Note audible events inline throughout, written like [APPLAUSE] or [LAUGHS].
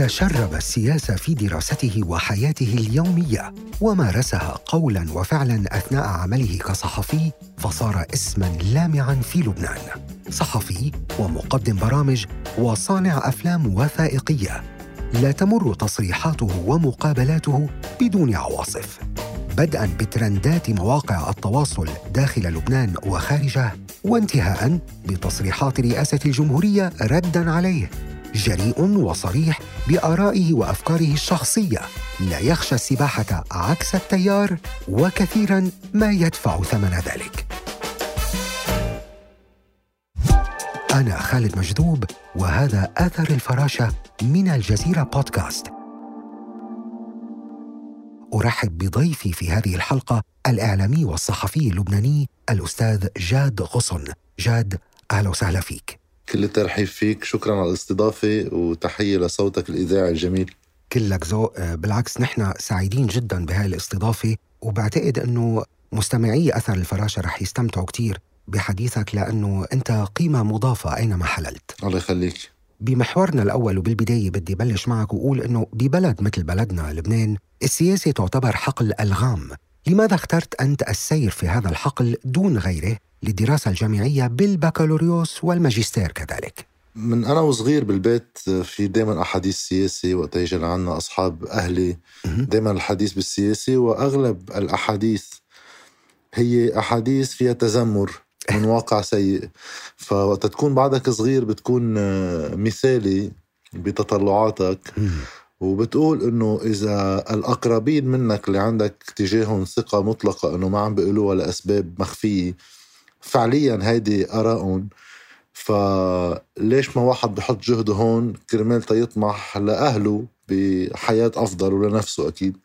تشرب السياسة في دراسته وحياته اليومية ومارسها قولا وفعلا أثناء عمله كصحفي فصار اسما لامعا في لبنان. صحفي ومقدم برامج وصانع أفلام وثائقية. لا تمر تصريحاته ومقابلاته بدون عواصف. بدءا بترندات مواقع التواصل داخل لبنان وخارجه وانتهاء بتصريحات رئاسة الجمهورية ردا عليه. جريء وصريح بآرائه وأفكاره الشخصية. لا يخشى السباحه عكس التيار وكثيرا ما يدفع ثمن ذلك. أنا خالد مجذوب وهذا اثر الفراشة من الجزيرة بودكاست. أرحب بضيفي في هذه الحلقة الإعلامي والصحفي اللبناني الأستاذ جاد غصن. جاد أهلا وسهلا فيك. كل الترحيب فيك. شكرا على الاستضافة وتحية لصوتك الإذاعي الجميل. كلك ذوق. بالعكس نحن سعيدين جدا بهاي الاستضافة وبعتقد أنه مستمعي أثر الفراشة رح يستمتعوا كتير بحديثك لأنه أنت قيمة مضافة أينما حللت. الله يخليك. بمحورنا الأول وبالبداية بدي بلش معك وأقول أنه ببلد مثل بلدنا لبنان السياسة تعتبر حقل ألغام. لماذا اخترت أنت السير في هذا الحقل دون غيره للدراسة الجامعية بالبكالوريوس والماجستير كذلك؟ من أنا وصغير بالبيت في دائما أحاديث سياسي وقت يجي لعنا أصحاب أهلي. دائما الحديث بالسياسة وأغلب الأحاديث هي أحاديث فيها تذمر من [LAUGHS] واقع سيء. فوقت تكون بعدك صغير بتكون مثالي بتطلعاتك. وبتقول إنه إذا الأقربين منك اللي عندك تجاههم ثقة مطلقة إنه ما عم بيقولوها لأسباب مخفية فعليا هيدي آرائهم. فليش ما واحد بحط جهده هون؟ كرمال يطمح لأهله بحياة أفضل ولنفسه أكيد.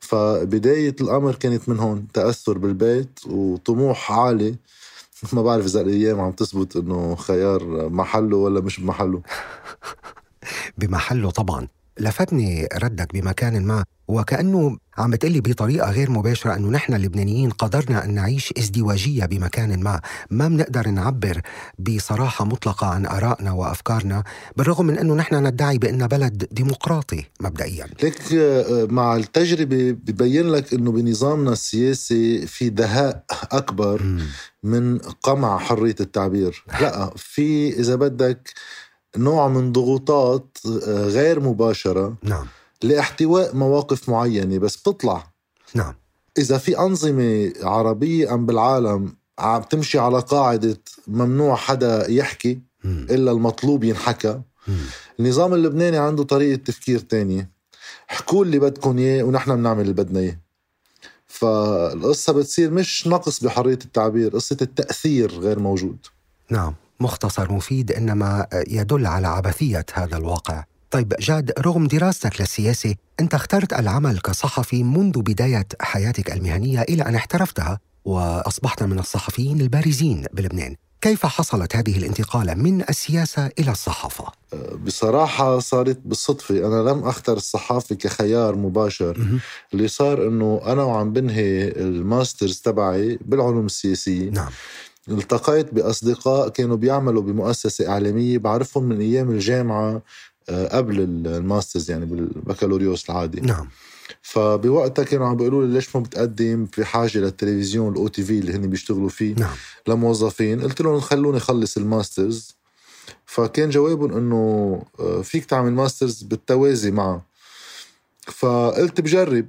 فبداية الأمر كانت من هون تأثر بالبيت وطموح عالي. [LAUGHS] ما بعرف إذا الأيام عم تثبت إنه خيار محله ولا مش بمحله. [LAUGHS] بمحله طبعا. لفتني ردك بمكان ما وكأنه عم بتقلي بطريقة غير مباشرة أنه نحن اللبنانيين قدرنا أن نعيش ازدواجية بمكان ما. ما بنقدر نعبر بصراحة مطلقة عن آرائنا وأفكارنا بالرغم من أنه نحن ندعي بأن بلد ديمقراطي مبدئيا. لك مع التجربة ببين لك أنه بنظامنا السياسي في دهاء أكبر. من قمع حرية التعبير. لا في إذا بدك نوع من ضغوطات غير مباشرة نعم. لاحتواء مواقف معينة بس بتطلع. نعم. إذا في أنظمة عربية أم بالعالم عم تمشي على قاعدة ممنوع حدا يحكي مم. إلا المطلوب ينحكى مم. النظام اللبناني عنده طريقة تفكير تانية. حكوا اللي بدكم إياه ونحن بنعمل اللي بدنا إياه. فالقصة بتصير مش نقص بحرية التعبير قصة التأثير غير موجود. نعم. مختصر مفيد إنما يدل على عبثية هذا الواقع. طيب جاد رغم دراستك للسياسة أنت اخترت العمل كصحفي منذ بداية حياتك المهنية إلى أن احترفتها وأصبحت من الصحفيين البارزين بلبنان. كيف حصلت هذه الانتقالة من السياسة إلى الصحافة؟ بصراحة صارت بالصدفة أنا لم أختر الصحافة كخيار مباشر. مه. اللي صار أنه أنا وعم بنهي ال masters تبعي بالعلوم السياسية. نعم. التقيت بأصدقاء كانوا بيعملوا بمؤسسة إعلامية بعرفهم من أيام الجامعة قبل ال masters يعني بالبكالوريوس العادي. نعم. فبوقتها كانوا عم بيقولوا لي ليش ما بتقدم في حاجة للتلفزيون ال OTV اللي هن بيشتغلوا فيه نعم. لموظفين؟ قلت لهم خلوني اخلص ال masters. فكان جوابهم إنه فيك تعمل masters بالتوازي معه. فقلت بجرب.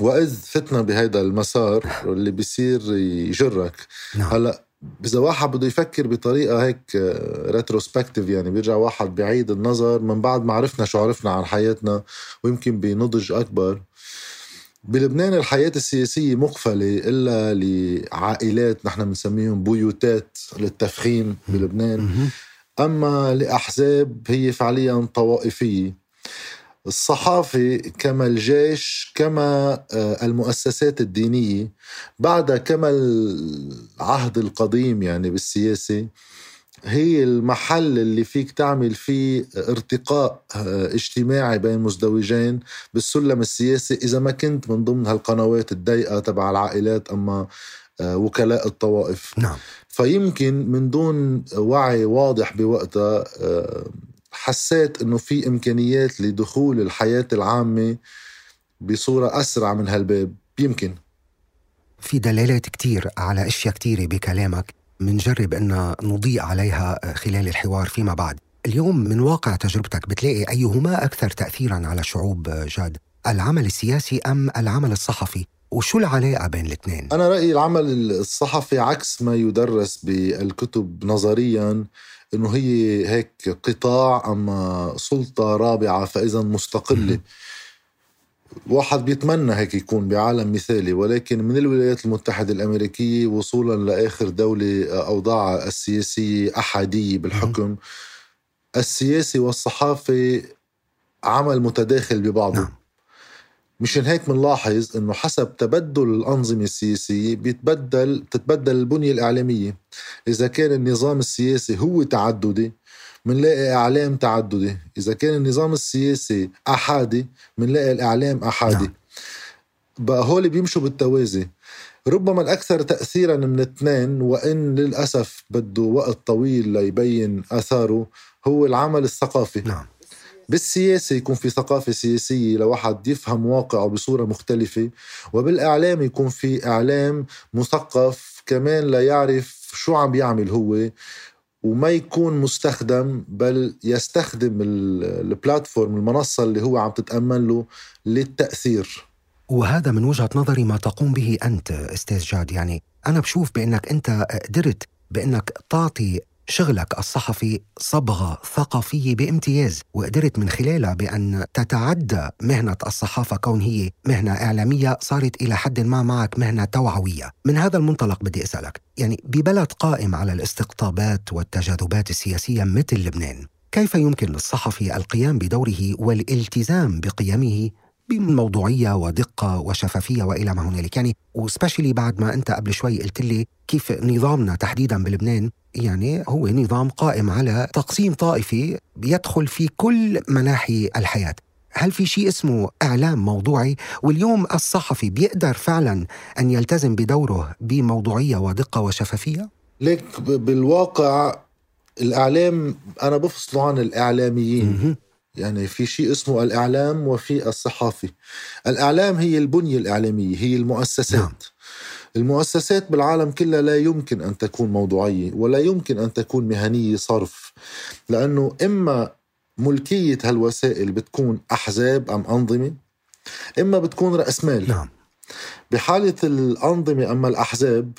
وإذ فتنا بهيدا المسار اللي بيصير يجرك. نعم. هلأ اذا واحد بده يفكر بطريقة هيك ريتروسبكتيف يعني بيرجع واحد بعيد النظر من بعد ما عرفنا شو عرفنا عن حياتنا ويمكن بنضج أكبر. بلبنان الحياة السياسية مقفلة إلا لعائلات نحن بنسميهم بيوتات للتفخيم بلبنان. أما لأحزاب هي فعليا طوائفية. الصحافة كما الجيش كما المؤسسات الدينية. بعد كما العهد القديم يعني بالسياسة هي المحل اللي فيك تعمل فيه ارتقاء اجتماعي بين مزدوجين بالسلم السياسي. إذا ما كنت من ضمن هالقنوات الضيقة تبع العائلات أما وكلاء الطوائف. نعم. فيمكن من دون وعي واضح بوقتها حسيت إنه في إمكانيات لدخول الحياة العامة بصورة أسرع من هالباب يمكن. في دلالات كتير على أشياء كتيرة بكلامك منجرب إن نضيء عليها خلال الحوار فيما بعد. اليوم من واقع تجربتك بتلاقي أيهما أكثر تاثيرا على الشعوب جاد؟ العمل السياسي أم العمل الصحفي؟ وشو العلاقة بين الاثنين؟ أنا رأيي العمل الصحفي عكس ما يدرس بالكتب نظريا. إنه هي هيك قطاع أما سلطة رابعة فإذا مستقلة. واحد بيتمنى هيك يكون بعالم مثالي ولكن من الولايات المتحدة الأمريكية وصولا لآخر دولة أوضاعها السياسية أحادية بالحكم. السياسي والصحافة عمل متداخل ببعضه. نعم. مشان هيك بنلاحظ إنه حسب تبدل الأنظمة السياسية بيتبدل تتبدل البنية الإعلامية. إذا كان النظام السياسي هو تعددي منلاقي إعلام تعددي. إذا كان النظام السياسي أحادي منلاقي الإعلام أحادي. نعم. بقى هول بيمشوا بالتوازي. ربما الأكثر تأثيرا من اثنين وإن للأسف بده وقت طويل ليبين آثاره هو العمل الثقافي. نعم. بالسياسة يكون في ثقافة سياسية لواحد يفهم واقعه بصورة مختلفة وبالإعلام يكون في إعلام مثقف كمان ليعرف شو عم بيعمل هو وما يكون مستخدم بل يستخدم البلاتفورم المنصة اللي هو عم تتأمن له للتأثير. وهذا من وجهة نظري ما تقوم به أنت أستاذ جاد. يعني أنا بشوف بأنك أنت قدرت بأنك تعطي شغلك الصحفي صبغة ثقافية بامتياز وقدرت من خلالها بأن تتعدى مهنة الصحافة كون هي مهنة إعلامية صارت إلى حد ما معك مهنة توعوية. من هذا المنطلق بدي أسألك يعني ببلد قائم على الاستقطابات والتجاذبات السياسية مثل لبنان كيف يمكن للصحفي القيام بدوره والالتزام بقيمه بموضوعية ودقة وشفافية وإلى ما هنالك. يعني وسبيشلي بعد ما أنت قبل شوي قلت لي كيف نظامنا تحديدا بلبنان يعني هو نظام قائم على تقسيم طائفي يدخل في كل مناحي الحياة. هل في شيء اسمه إعلام موضوعي؟ واليوم الصحفي بيقدر فعلا أن يلتزم بدوره بموضوعية ودقة وشفافية؟ ليك بالواقع الإعلام أنا بفصله عن الإعلاميين. يعني في شيء اسمه الإعلام وفي الصحافي الإعلام هي البنية الإعلامية هي المؤسسات نعم. المؤسسات بالعالم كلها لا يمكن أن تكون موضوعية ولا يمكن أن تكون مهنية صرف لأنه إما ملكية هالوسائل بتكون أحزاب أم أنظمة إما بتكون رأس مال نعم. بحالة الأنظمة أما الأحزاب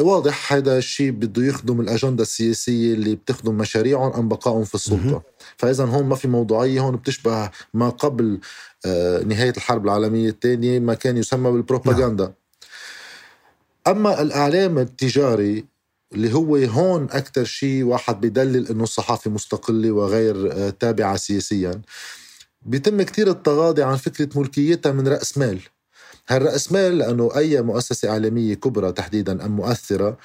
واضح هذا الشيء بده يخدم الأجندة السياسية اللي بتخدم مشاريعهم أم بقائهم في السلطة. فاذا هون ما في موضوعية هون بتشبه ما قبل آه، نهاية الحرب العالمية الثانية ما كان يسمى بالبروباغندا. نعم. أما الإعلام التجاري اللي هو هون أكثر شيء واحد بدلل إنه الصحافة مستقلة وغير آه، تابعة سياسيا بيتم كثير التغاضي عن فكرة ملكيتها من رأس مال. هالرأس مال؟ لأنه أي مؤسسة إعلامية كبرى تحديدا أم مؤثرة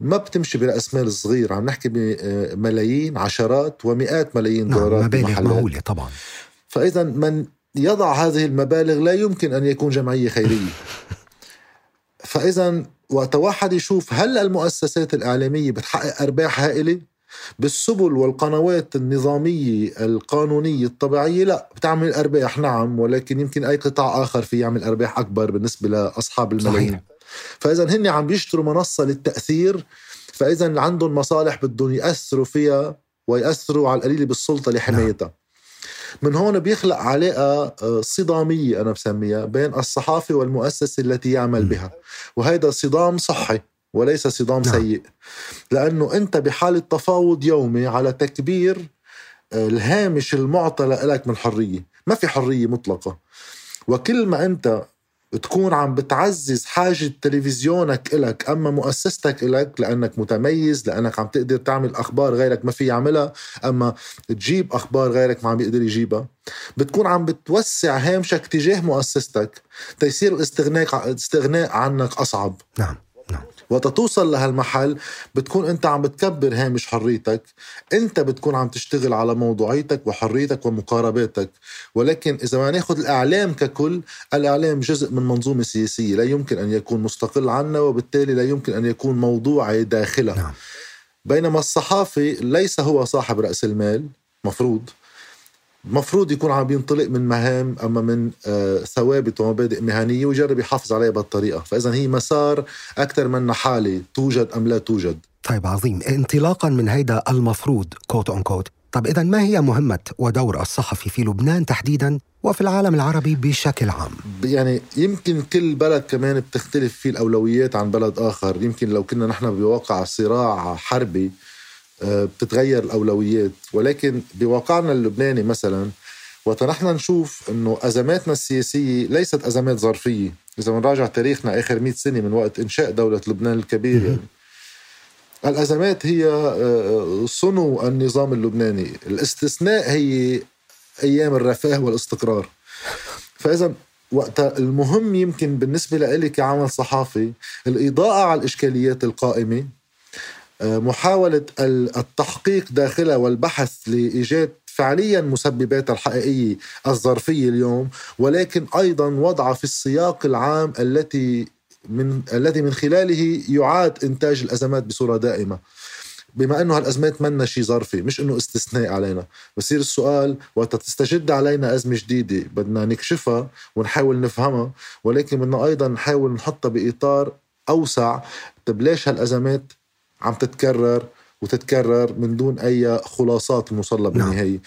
ما بتمشي برأس مال صغير. عم نحكي بملايين عشرات ومئات ملايين نعم دولارات مبالغ مهولة طبعا. فإذا من يضع هذه المبالغ لا يمكن أن يكون جمعية خيرية. [LAUGHS] فإذا وقت واحد يشوف هل المؤسسات الإعلامية بتحقق أرباح هائلة؟ بالسبل والقنوات النظامية القانونية الطبيعية لا بتعمل أرباح نعم ولكن يمكن أي قطاع آخر في يعمل أرباح أكبر بالنسبة لأصحاب الملايين. فإذا هن عم بيشتروا منصة للتأثير فإذا عندهم مصالح بدهم يأثروا فيها ويأثروا على القليل بالسلطة لحمايتها نعم. من هون بيخلق علاقة آه، صدامية أنا بسميها بين الصحافة والمؤسسة التي يعمل بها وهذا صدام صحي وليس صدام نعم. سيء. لأنه أنت بحالة تفاوض يومي على تكبير آه، الهامش المعطى لك من حرية. ما في حرية مطلقة. وكل ما أنت تكون عم بتعزز حاجة تلفزيونك إلك أما مؤسستك إلك لأنك متميز لأنك عم تقدر تعمل أخبار غيرك ما في يعملها أما تجيب أخبار غيرك ما عم بيقدر يجيبها. بتكون عم بتوسع هامشك تجاه مؤسستك تيصير الاستغناء الاستغناء عنك أصعب. نعم. نعم وتتوصل لهالمحل بتكون انت عم بتكبر هامش حريتك. انت بتكون عم تشتغل على موضوعيتك وحريتك ومقارباتك. ولكن إذا ما ناخذ الإعلام ككل الإعلام جزء من منظومة سياسية لا يمكن أن يكون مستقل عنا وبالتالي لا يمكن أن يكون موضوعي داخلها. نعم. بينما الصحافي ليس هو صاحب رأس المال مفروض. مفروض يكون عم ينطلق من مهام أما من آه، ثوابت ومبادئ مهنية ويجرب يحافظ عليها بهالطريقه، فاذا هي مسار أكثر من حاله توجد أم لا توجد. طيب عظيم، انطلاقا من هيدا المفروض quote unquote، طب اذا ما هي مهمة ودور الصحفي في لبنان تحديدا وفي العالم العربي بشكل عام؟ يعني يمكن كل بلد كمان بتختلف فيه الأولويات عن بلد آخر، يمكن لو كنا نحن بواقع صراع حربي بتتغير الأولويات. ولكن بواقعنا اللبناني مثلا وقت نحن نشوف إنه أزماتنا السياسية ليست أزمات ظرفية. إذا بنراجع تاريخنا آخر 100 سنة من وقت إنشاء دولة لبنان الكبير يعني. الأزمات هي آه، صنو النظام اللبناني. الاستثناء هي أيام الرفاه والاستقرار. فإذا وقت المهم يمكن بالنسبة لي كعمل صحافي الإضاءة على الإشكاليات القائمة محاولة التحقيق داخلها والبحث لإيجاد فعليا مسبباتها الحقيقية الظرفية اليوم ولكن أيضا وضعها في السياق العام التي من الذي من خلاله يعاد إنتاج الأزمات بصورة دائمة. بما أنه هالأزمات منا شيء ظرفي مش إنه استثناء علينا. بصير السؤال وقت تستجد علينا أزمة جديدة بدنا نكشفها ونحاول نفهمها ولكن بدنا أيضا نحاول نحطها بإطار أوسع. طب ليش هالأزمات عم تتكرر وتتكرر من دون أي خلاصات موصله بالنهاية نعم.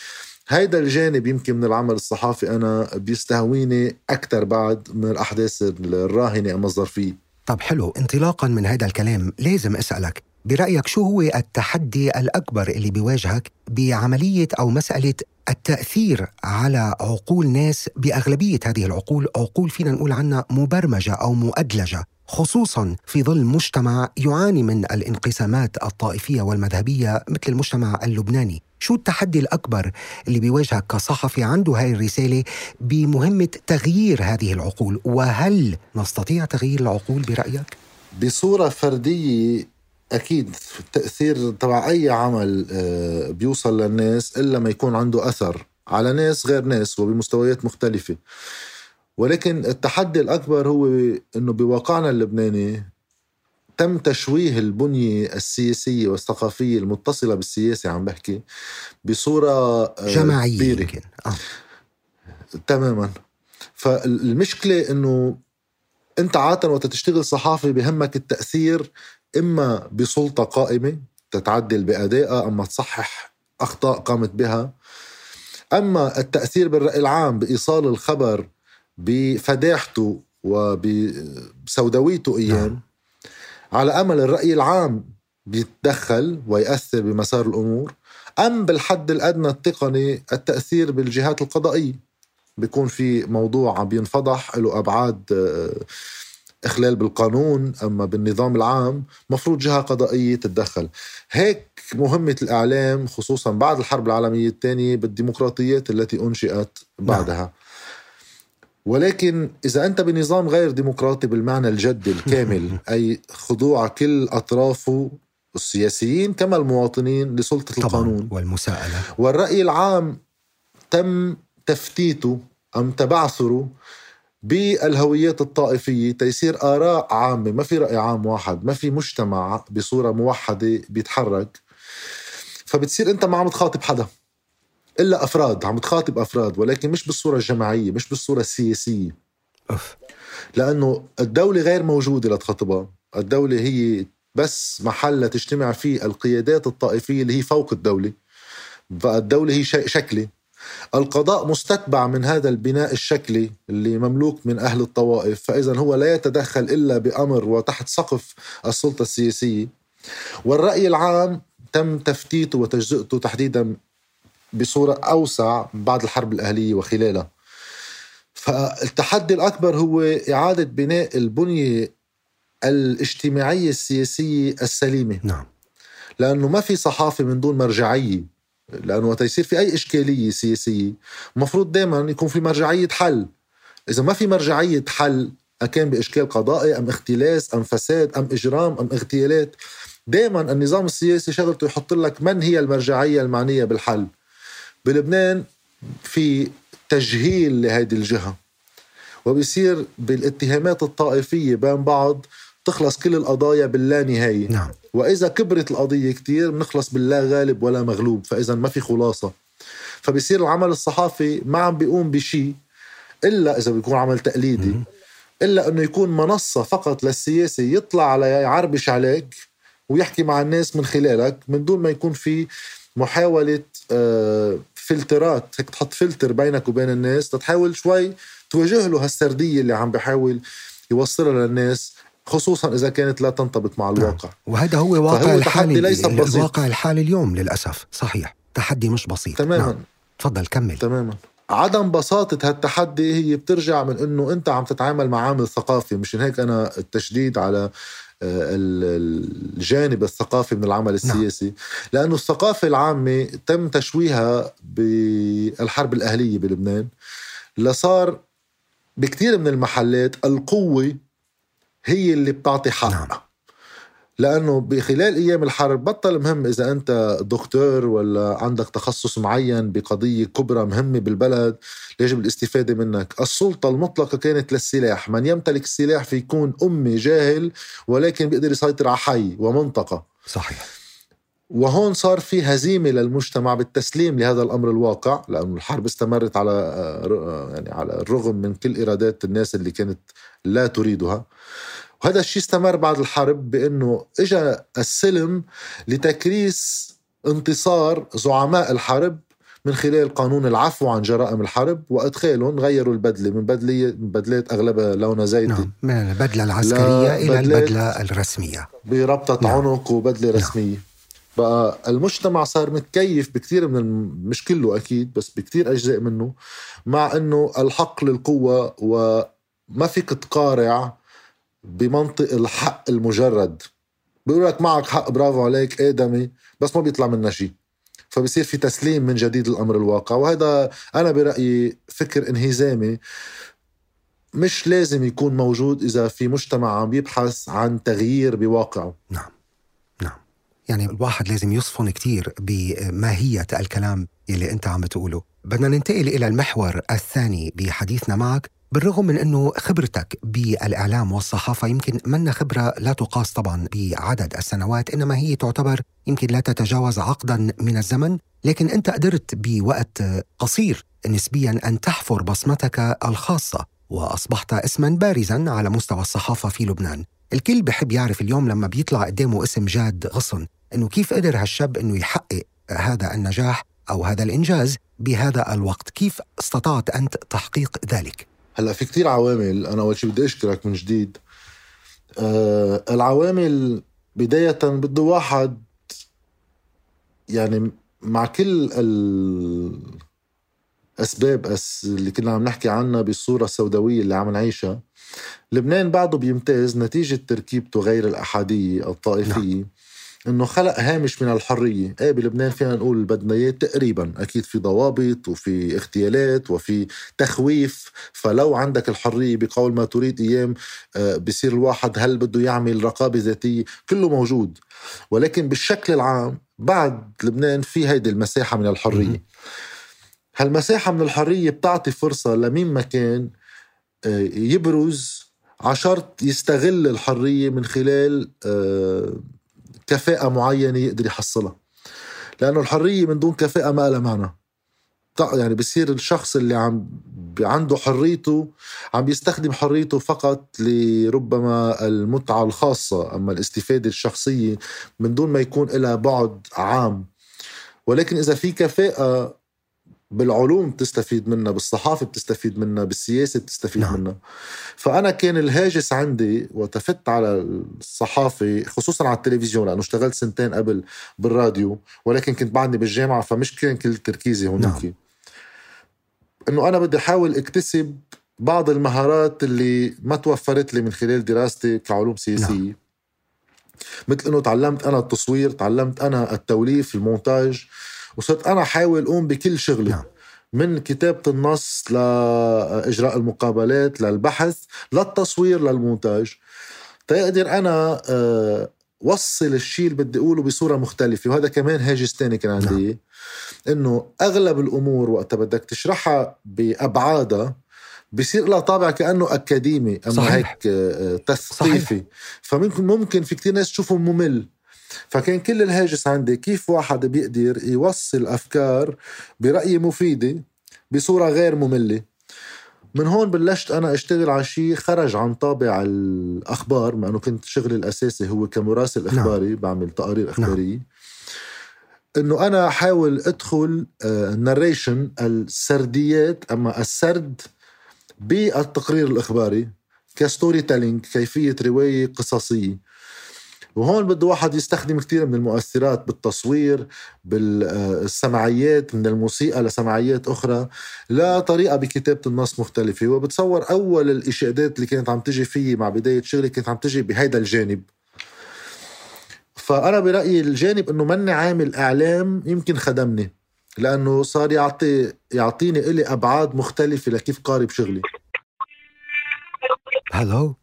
هيدا الجانب يمكن من العمل الصحافي أنا بيستهويني أكثر بعد من الأحداث الراهنة أما الظرفية طب حلو انطلاقا من هذا الكلام لازم أسألك برأيك شو هو التحدي الأكبر اللي بيواجهك بعملية أو مسألة التأثير على عقول ناس بأغلبية هذه العقول؟ عقول فينا نقول عنها مبرمجة أو مؤدلجة خصوصا في ظل مجتمع يعاني من الانقسامات الطائفية والمذهبية مثل المجتمع اللبناني. شو التحدي الأكبر اللي بيواجهك كصحفي عنده هاي الرسالة بمهمة تغيير هذه العقول؟ وهل نستطيع تغيير العقول برأيك؟ بصورة فردية أكيد التأثير تبع أي عمل آه، بيوصل للناس إلا ما يكون عنده أثر على ناس غير ناس وبمستويات مختلفة ولكن التحدي الأكبر هو أنه بواقعنا اللبناني تم تشويه البنية السياسية والثقافية المتصلة بالسياسة عم بحكي بصورة آه، جماعية كبيرة يمكن. آه. تماما فالمشكلة أنه أنت عادة وقت تشتغل صحافي بهمك التأثير إما بسلطة قائمة تتعدل بأدائها أما تصحح أخطاء قامت بها أما التأثير بالرأي العام بإيصال الخبر بفداحته وبسوداويته أيام نعم. على أمل الرأي العام بيتدخل ويأثر بمسار الأمور أم بالحد الأدنى التقني التأثير بالجهات القضائية بيكون في موضوع عم بينفضح له أبعاد اخلال بالقانون أما بالنظام العام مفروض جهة قضائية تتدخل. هيك مهمة الإعلام خصوصا بعد الحرب العالمية الثانية بالديمقراطيات التي أنشئت بعدها. نعم. ولكن إذا أنت بنظام غير ديمقراطي بالمعنى الجد الكامل [LAUGHS] أي خضوع كل أطرافه السياسيين كما المواطنين لسلطة طبعا القانون. والمساءلة. والرأي العام تم تفتيته أم تبعثره بالهويات الطائفية تيصير آراء عامة. ما في رأي عام واحد ما في مجتمع بصورة موحدة بيتحرك. فبتصير أنت ما عم تخاطب حدا إلا أفراد عم تخاطب أفراد ولكن مش بالصورة الجماعية مش بالصورة السياسية. أوف. لأنه الدولة غير موجودة لتخاطبها. الدولة هي بس محل لتجتمع فيه القيادات الطائفية اللي هي فوق الدولة. فالدولة هي شكلي القضاء مستتبع من هذا البناء الشكلي اللي مملوك من أهل الطوائف فإذا هو لا يتدخل إلا بأمر وتحت سقف السلطة السياسية. والرأي العام تم تفتيته وتجزئته تحديدا بصورة أوسع بعد الحرب الأهلية وخلالها. فالتحدي الأكبر هو إعادة بناء البنية الاجتماعية السياسية السليمة. نعم. لأنه ما في صحافة من دون مرجعية. لأنه وقت يصير في أي إشكالية سياسية مفروض دائما يكون في مرجعية حل. إذا ما في مرجعية حل أكان بإشكال قضائي أم اختلاس أم فساد أم إجرام أم اغتيالات دائما النظام السياسي شغلته يحط لك من هي المرجعية المعنية بالحل. بلبنان في تجهيل لهذه الجهة وبيصير بالاتهامات الطائفية بين بعض تخلص كل القضايا باللا نهاية. نعم. وإذا كبرت القضية كتير بنخلص باللا غالب ولا مغلوب فإذا ما في خلاصة. فبصير العمل الصحافي ما عم بيقوم بشيء إلا إذا بيكون عمل تقليدي. إلا إنه يكون منصة فقط للسياسي يطلع على يعربش عليك ويحكي مع الناس من خلالك من دون ما يكون في محاولة آه، فلترات. هيك تحط فلتر بينك وبين الناس تتحاول شوي تواجه له هالسردية اللي عم بحاول يوصلها للناس. خصوصا إذا كانت لا تنطبق مع نعم. الواقع وهذا هو واقع الحالي ليس بسيط. الواقع الحالي اليوم للأسف صحيح تحدي مش بسيط تماما نعم. تفضل كمل تماما عدم بساطة هالتحدي هي بترجع من إنه أنت عم تتعامل مع عامل ثقافي مشان هيك أنا التشديد على آه، الجانب الثقافي من العمل نعم. السياسي نعم. لأنه الثقافة العامة تم تشويها بالحرب الأهلية بلبنان لصار بكثير من المحلات القوة هي اللي بتعطي حق نعم. لأنه بخلال أيام الحرب بطل مهم إذا أنت دكتور ولا عندك تخصص معين بقضية كبرى مهمة بالبلد يجب الاستفادة منك، السلطة المطلقة كانت للسلاح، من يمتلك السلاح في يكون أمي جاهل ولكن بيقدر يسيطر على حي ومنطقة. صحيح. وهون صار في هزيمة للمجتمع بالتسليم لهذا الأمر الواقع لأنه الحرب استمرت على يعني على الرغم من كل ارادات الناس اللي كانت لا تريدها وهذا الشيء استمر بعد الحرب بأنه اجى السلم لتكريس انتصار زعماء الحرب من خلال قانون العفو عن جرائم الحرب وإدخالهم غيروا البدلة من بدلة من بدلات اغلبها لونها زيتي نعم من البدلة العسكرية إلى البدلة الرسمية بربطة نعم. عنق وبدلة نعم. رسمية بقى المجتمع صار متكيف بكثير من مش كله أكيد بس بكثير أجزاء منه مع إنه الحق للقوة وما فيك تقارع بمنطق الحق المجرد. بيقول لك معك حق برافو عليك ادمي بس ما بيطلع منها شيء فبصير في تسليم من جديد الامر الواقع. وهذا أنا برأيي فكر انهزامي مش لازم يكون موجود إذا في مجتمع عم يبحث عن تغيير بواقعه. نعم نعم. يعني الواحد لازم يصفن كتير بماهية الكلام اللي أنت عم بتقوله. بدنا ننتقل إلى المحور الثاني بحديثنا معك. بالرغم من أنه خبرتك بالإعلام والصحافة يمكن منا خبرة لا تقاس طبعا بعدد السنوات إنما هي تعتبر يمكن لا تتجاوز عقدا من الزمن لكن أنت قدرت بوقت قصير نسبيا أن تحفر بصمتك الخاصة وأصبحت اسما بارزا على مستوى الصحافة في لبنان. الكل بحب يعرف اليوم لما بيطلع قدامه اسم جاد غصن إنه كيف قدر هالشاب إنه يحقق هذا النجاح أو هذا الإنجاز بهذا الوقت. كيف استطعت أنت تحقيق ذلك؟ هلا في كتير عوامل أنا أول شيء بدي أشكرك من جديد آه العوامل بداية بده واحد يعني مع كل الأسباب اللي كنا عم نحكي عنها بالصورة السوداوية اللي عم نعيشها لبنان بعده بيمتاز نتيجة تركيبته غير الأحادية الطائفية نعم. إنه خلق هامش من الحرية، إيه بلبنان فينا نقول بدنا اياه تقريبا، أكيد في ضوابط وفي اغتيالات وفي تخويف، فلو عندك الحرية بقول ما تريد أيام آه، بصير الواحد هل بده يعمل رقابة ذاتية، كله موجود، ولكن بالشكل العام بعد لبنان في هيدي المساحة من الحرية. هالمساحة من الحرية بتعطي فرصة لمين ما كان آه، يبرز عشرت يستغل الحرية من خلال آه، كفاءة معينة يقدر يحصلها. لأنه الحرية من دون كفاءة ما لها معنى. يعني بصير الشخص اللي عم عنده حريته عم بيستخدم حريته فقط لربما المتعة الخاصة. أما الاستفادة الشخصية من دون ما يكون لها بعد عام. ولكن إذا في كفاءة بالعلوم بتستفيد منها بالصحافة بتستفيد منها بالسياسة بتستفيد نعم. منها فأنا كان الهاجس عندي وتفت على الصحافة خصوصا على التلفزيون لأنه اشتغلت سنتين قبل بالراديو ولكن كنت بعدني بالجامعة فمش كان كل تركيزي هونيك نعم. إنه أنا بدي أحاول أكتسب بعض المهارات اللي ما توفرت لي من خلال دراستي كعلوم سياسية نعم. مثل إنه تعلمت أنا التصوير تعلمت أنا التوليف المونتاج وصرت أنا احاول أقوم بكل شغلي نعم. من كتابة النص لإجراء المقابلات للبحث للتصوير للمونتاج تقدر أنا آه، وصل الشيء اللي بدي أقوله بصورة مختلفة وهذا كمان هاجس تاني كان عندي نعم. إنه أغلب الأمور وقت بدك تشرحها بأبعادها بصير لها طابع كأنه أكاديمي أما صحيح. هيك آه، تثقيفي فممكن ممكن في كتير ناس تشوفه ممل فكان كل الهاجس عندي كيف واحد بيقدر يوصل أفكار برأي مفيدة بصورة غير مملة من هون بلشت أنا أشتغل على شيء خرج عن طابع الأخبار مع أنه كنت شغلي الأساسي هو كمراسل نعم. إخباري نعم. بعمل تقارير نعم. إخبارية نعم. إنه أنا احاول أدخل narration آه، السرديات أما السرد بالتقرير الإخباري ك storytelling كيفية رواية قصصية وهون بده واحد يستخدم كثير من المؤثرات بالتصوير بالسمعيات من الموسيقى لسمعيات أخرى لطريقة بكتابة النص مختلفة. وبتصور أول الإشادات اللي كانت عم تجي فيي مع بداية شغلي كانت عم تجي بهيدا الجانب. فأنا برأيي الجانب إنه مني عامل إعلام يمكن خدمني لأنه صار يعطي يعطيني إلي أبعاد مختلفة لكيف قارب شغلي. هلو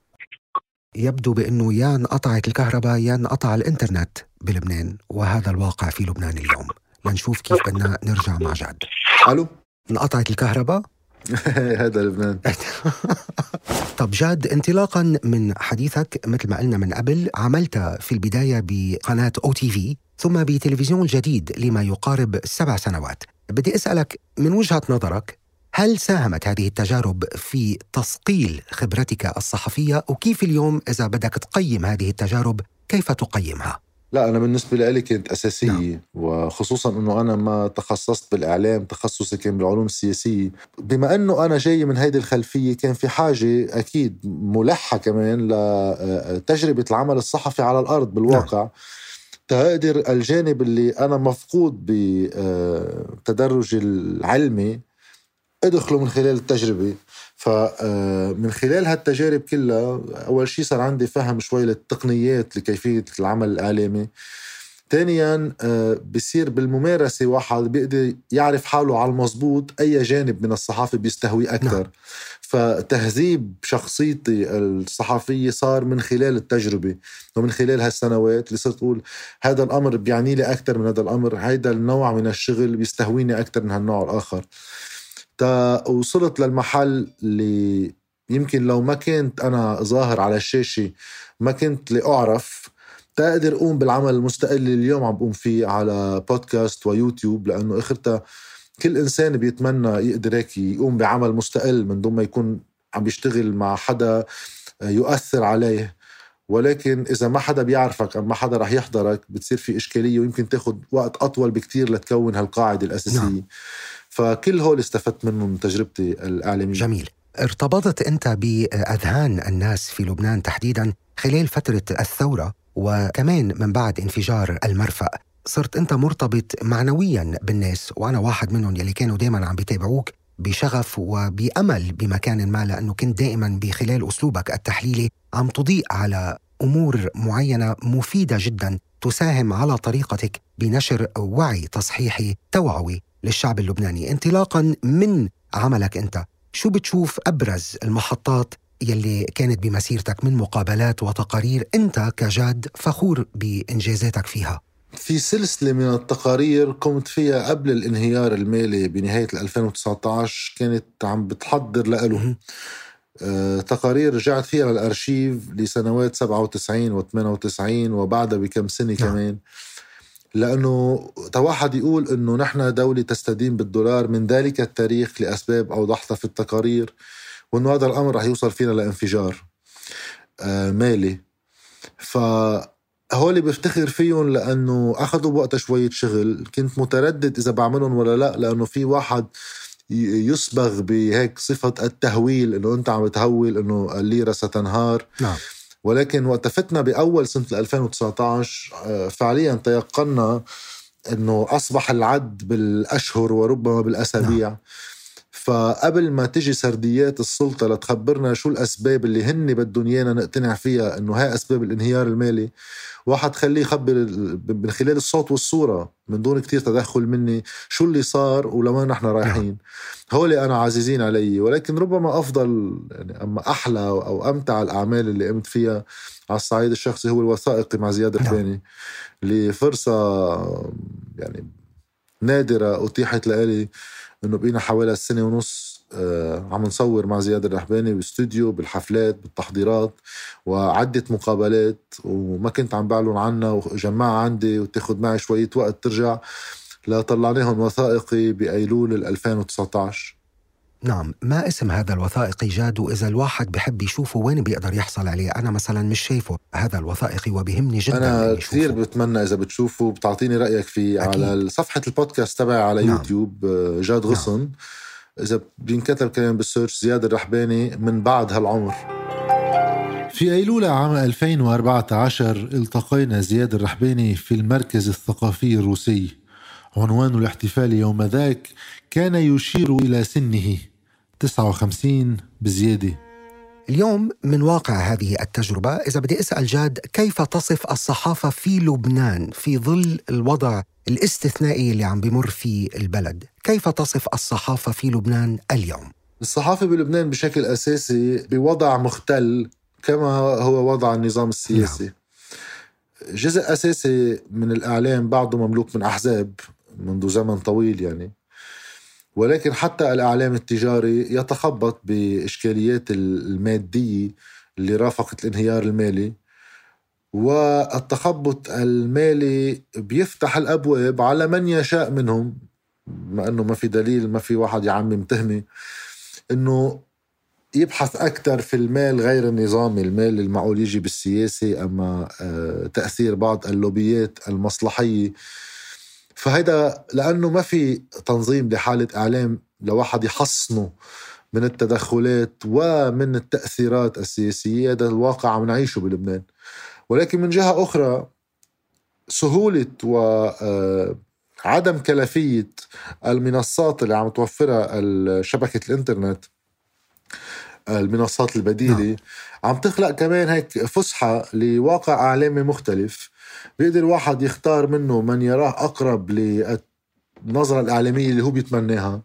يبدو بأنه يا انقطعت الكهرباء يا انقطع الإنترنت بلبنان وهذا الواقع في لبنان اليوم. لنشوف كيف بدنا نرجع مع جد ألو؟ انقطعت الكهرباء؟ [LAUGHS] هذا لبنان. [LAUGHS] طب جاد انطلاقا من حديثك مثل ما قلنا من قبل عملت في البداية بقناة أو تي في ثم بتلفزيون جديد لما يقارب سبع سنوات. بدي أسألك من وجهة نظرك هل ساهمت هذه التجارب في تصقيل خبرتك الصحفية وكيف اليوم إذا بدك تقيم هذه التجارب كيف تقيمها؟ لا أنا بالنسبة لي كانت أساسية نعم. وخصوصا أنه أنا ما تخصصت بالإعلام تخصصي كان بالعلوم السياسية بما أنه أنا جاي من هيدي الخلفية كان في حاجة أكيد ملحة كمان لتجربة العمل الصحفي على الأرض بالواقع نعم. تقدر الجانب اللي أنا مفقود بتدرج العلمي ادخلوا من خلال التجربة. فمن آه، خلال هالتجارب كلها أول شيء صار عندي فهم شوي للتقنيات لكيفية العمل الإعلامي ثانيا آه، بصير بالممارسة واحد بيقدر يعرف حاله على المضبوط أي جانب من الصحافة بيستهوي أكثر. نعم. فتهذيب شخصيتي الصحفية صار من خلال التجربة ومن خلال هالسنوات اللي صرت أقول هذا الأمر بيعني لي أكثر من هذا الأمر. هذا النوع من الشغل بيستهويني أكثر من هالنوع الآخر. تا وصلت للمحل اللي يمكن لو ما كنت أنا ظاهر على الشاشة ما كنت لأعرف تقدر أقوم بالعمل المستقل اللي اليوم عم بقوم فيه على بودكاست ويوتيوب لأنه آخرتها كل إنسان بيتمنى يقدر هيك يقوم بعمل مستقل من دون ما يكون عم بيشتغل مع حدا يؤثر عليه ولكن إذا ما حدا بيعرفك أو ما حدا رح يحضرك بتصير في إشكالية ويمكن تاخذ وقت أطول بكتير لتكون هالقاعدة الأساسية نعم. فكل هول استفدت منهم من تجربتي الإعلامية. جميل. ارتبطت أنت بأذهان الناس في لبنان تحديدا خلال فترة الثورة وكمان من بعد انفجار المرفأ. صرت أنت مرتبط معنويا بالناس وأنا واحد منهم يلي كانوا دائما عم بيتابعوك بشغف وبأمل بمكان ما لأنه كنت دائما بخلال أسلوبك التحليلي عم تضيء على أمور معينة مفيدة جدا تساهم على طريقتك بنشر وعي تصحيحي توعوي. للشعب اللبناني. انطلاقا من عملك أنت شو بتشوف أبرز المحطات يلي كانت بمسيرتك من مقابلات وتقارير أنت كجاد فخور بإنجازاتك فيها؟ في سلسلة من التقارير قمت فيها قبل الانهيار المالي بنهاية 2019 كانت عم بتحضر لإله. أه تقارير رجعت فيها للأرشيف لسنوات 97 و 98 وبعدها بكم سنة نعم. كمان. لأنه تواحد يقول إنه نحن دولة تستدين بالدولار من ذلك التاريخ لأسباب اوضحتها في التقارير وإنه هذا الأمر رح يوصل فينا لانفجار آه مالي. ف بفتخر فيهم لأنه أخذوا بوقتها شوية شغل كنت متردد إذا بعملهم ولا لأ لأنه في واحد يصبغ بهيك صفة التهويل إنه أنت عم تهول إنه الليرة ستنهار. نعم. ولكن وقت فتنا بأول سنة 2019 آه، فعليا تيقنا إنه أصبح العد بالأشهر وربما بالأسابيع نعم. فقبل ما تجي سرديات السلطة لتخبرنا شو الأسباب اللي هن بدهم إيانا نقتنع فيها إنه هاي أسباب الانهيار المالي واحد خليه يخبر من خلال الصوت والصورة من دون كتير تدخل مني شو اللي صار ولوين نحن رايحين هولي أنا عزيزين علي ولكن ربما أفضل يعني أما أحلى أو أمتع الأعمال اللي قمت فيها على الصعيد الشخصي هو الوثائقي مع زياد نعم. الثاني اللي فرصة يعني نادرة أتيحت لي إنه بقينا حوالي سنه ونص آه، عم نصور مع زياد الرحباني باستوديو بالحفلات بالتحضيرات وعدة مقابلات وما كنت عم بعلن عنها وجمعها عندي وتاخد معي شوية وقت ترجع لطلعناهم وثائقي بأيلول 2019 نعم ما اسم هذا الوثائقي جاد وإذا الواحد بحب يشوفه وين بيقدر يحصل عليه أنا مثلا مش شايفه هذا الوثائقي وبهمني جدا أنا كثير بتمنى إذا بتشوفه بتعطيني رأيك فيه أكيد. على صفحة البودكاست تبعي على نعم. يوتيوب آه، جاد نعم. غصن نعم. إذا بينكتب كمان بالسيرش زياد الرحباني من بعد هالعمر في أيلول عام 2014 التقينا زياد الرحباني في المركز الثقافي الروسي عنوان الاحتفال يوم ذاك كان يشير إلى سنه 59 بزيادة اليوم من واقع هذه التجربة إذا بدي أسأل جاد كيف تصف الصحافة في لبنان في ظل الوضع الاستثنائي اللي عم بمر فيه البلد كيف تصف الصحافة في لبنان اليوم؟ الصحافة بلبنان بشكل أساسي بوضع مختل كما هو وضع النظام السياسي نعم. جزء أساسي من الإعلام بعده مملوك من أحزاب منذ زمن طويل يعني ولكن حتى الإعلام التجاري يتخبط بإشكاليات المادية اللي رافقت الانهيار المالي والتخبط المالي بيفتح الأبواب على من يشاء منهم ما أنه ما في دليل ما في واحد يعمم تهمة أنه يبحث أكثر في المال غير النظامي المال المعقول يجي بالسياسة أما آه، تأثير بعض اللوبيات المصلحية. فهيدا لأنه ما في تنظيم لحالة إعلام لواحد يحصنه من التدخلات ومن التأثيرات السياسية هذا الواقع عم نعيشه بلبنان ولكن من جهة أخرى سهولة و آه، عدم كلفية المنصات اللي عم توفرها شبكة الإنترنت المنصات البديلة نعم. عم تخلق كمان هيك فسحة لواقع إعلامي مختلف بيقدر واحد يختار منه من يراه أقرب للنظرة الإعلامية اللي هو بيتمناها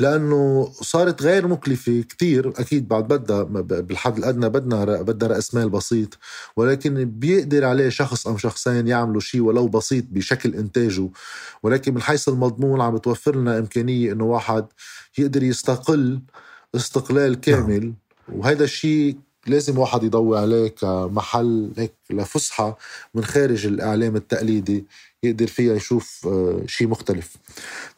لأنه صارت غير مكلفة كتير أكيد بعد بدها بالحد الأدنى بدنا بدها رأس مال بسيط ولكن بيقدر عليه شخص أو شخصين يعملوا شيء ولو بسيط بشكل إنتاجه ولكن من حيث المضمون عم بتوفر لنا إمكانية إنه واحد يقدر يستقل استقلال كامل وهذا الشيء لازم واحد يضوي عليه كمحل هيك لفسحة من خارج الإعلام التقليدي يقدر فيها يشوف آه، شيء مختلف.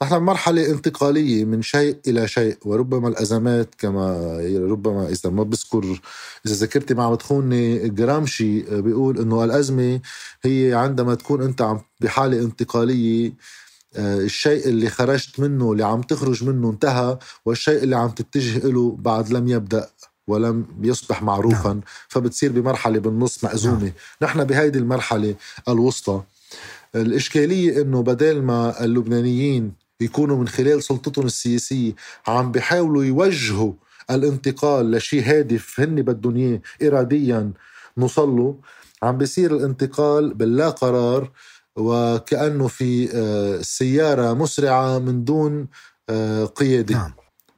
نحن بمرحلة انتقالية من شيء إلى شيء وربما الأزمات كما ربما إذا ما بذكر إذا ذكرتي ما عم تخوني جرامشي آه، بيقول إنه الأزمة هي عندما تكون أنت عم بحالة انتقالية آه، الشيء اللي خرجت منه اللي عم تخرج منه انتهى والشيء اللي عم تتجه له بعد لم يبدأ. ولم يصبح معروفا نعم. فبتصير بمرحلة بالنص مأزومة نعم. نحن بهيدي المرحلة الوسطى الإشكالية إنه بدل ما اللبنانيين يكونوا من خلال سلطتهم السياسية عم بيحاولوا يوجهوا الانتقال لشيء هادف هن بدهم إياه اراديا نوصل عم بيصير الانتقال باللا قرار وكأنه في آه، سيارة مسرعة من دون آه، قيادة نعم.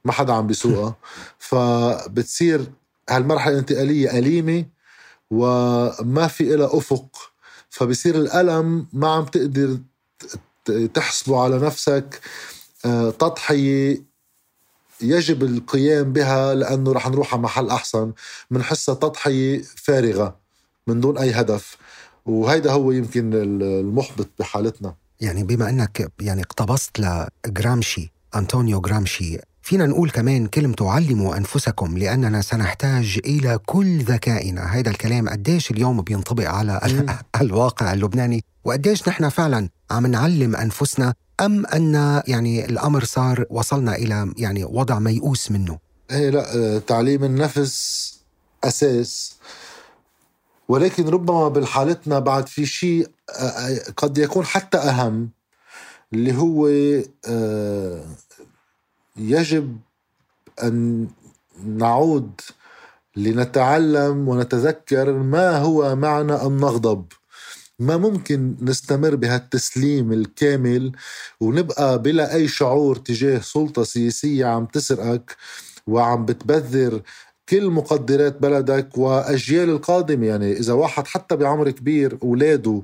ما حدا عم بيسوقها. فبتصير هالمرحلة الانتقالية أليمة وما في إلها أفق. فبصير الألم ما عم تقدر تحسبه على نفسك. آه، تضحية يجب القيام بها لأنه رح نروح على محل أحسن. منحسها تضحية فارغة من دون أي هدف. وهيدا هو يمكن المحبط بحالتنا. يعني بما أنك يعني اقتبست لجرامشي أنطونيو جرامشي فينا نقول كمان كلمة علموا أنفسكم لأننا سنحتاج إلى كل ذكائنا. هذا الكلام قديش اليوم بينطبق على [LAUGHS] الواقع اللبناني وقديش نحن فعلا عم نعلم أنفسنا أم أن يعني الأمر صار وصلنا إلى يعني وضع ميؤوس منه؟ إيه لا آه، تعليم النفس أساس. ولكن ربما بالحالتنا بعد في شيء آه، آه، قد يكون حتى أهم اللي هو يجب أن نعود لنتعلم ونتذكر ما هو معنى ان نغضب ما ممكن نستمر بهالتسليم الكامل ونبقى بلا أي شعور تجاه سلطة سياسية عم تسرقك وعم بتبذر كل مقدرات بلدك وأجيال القادمه يعني إذا واحد حتى بعمر كبير اولاده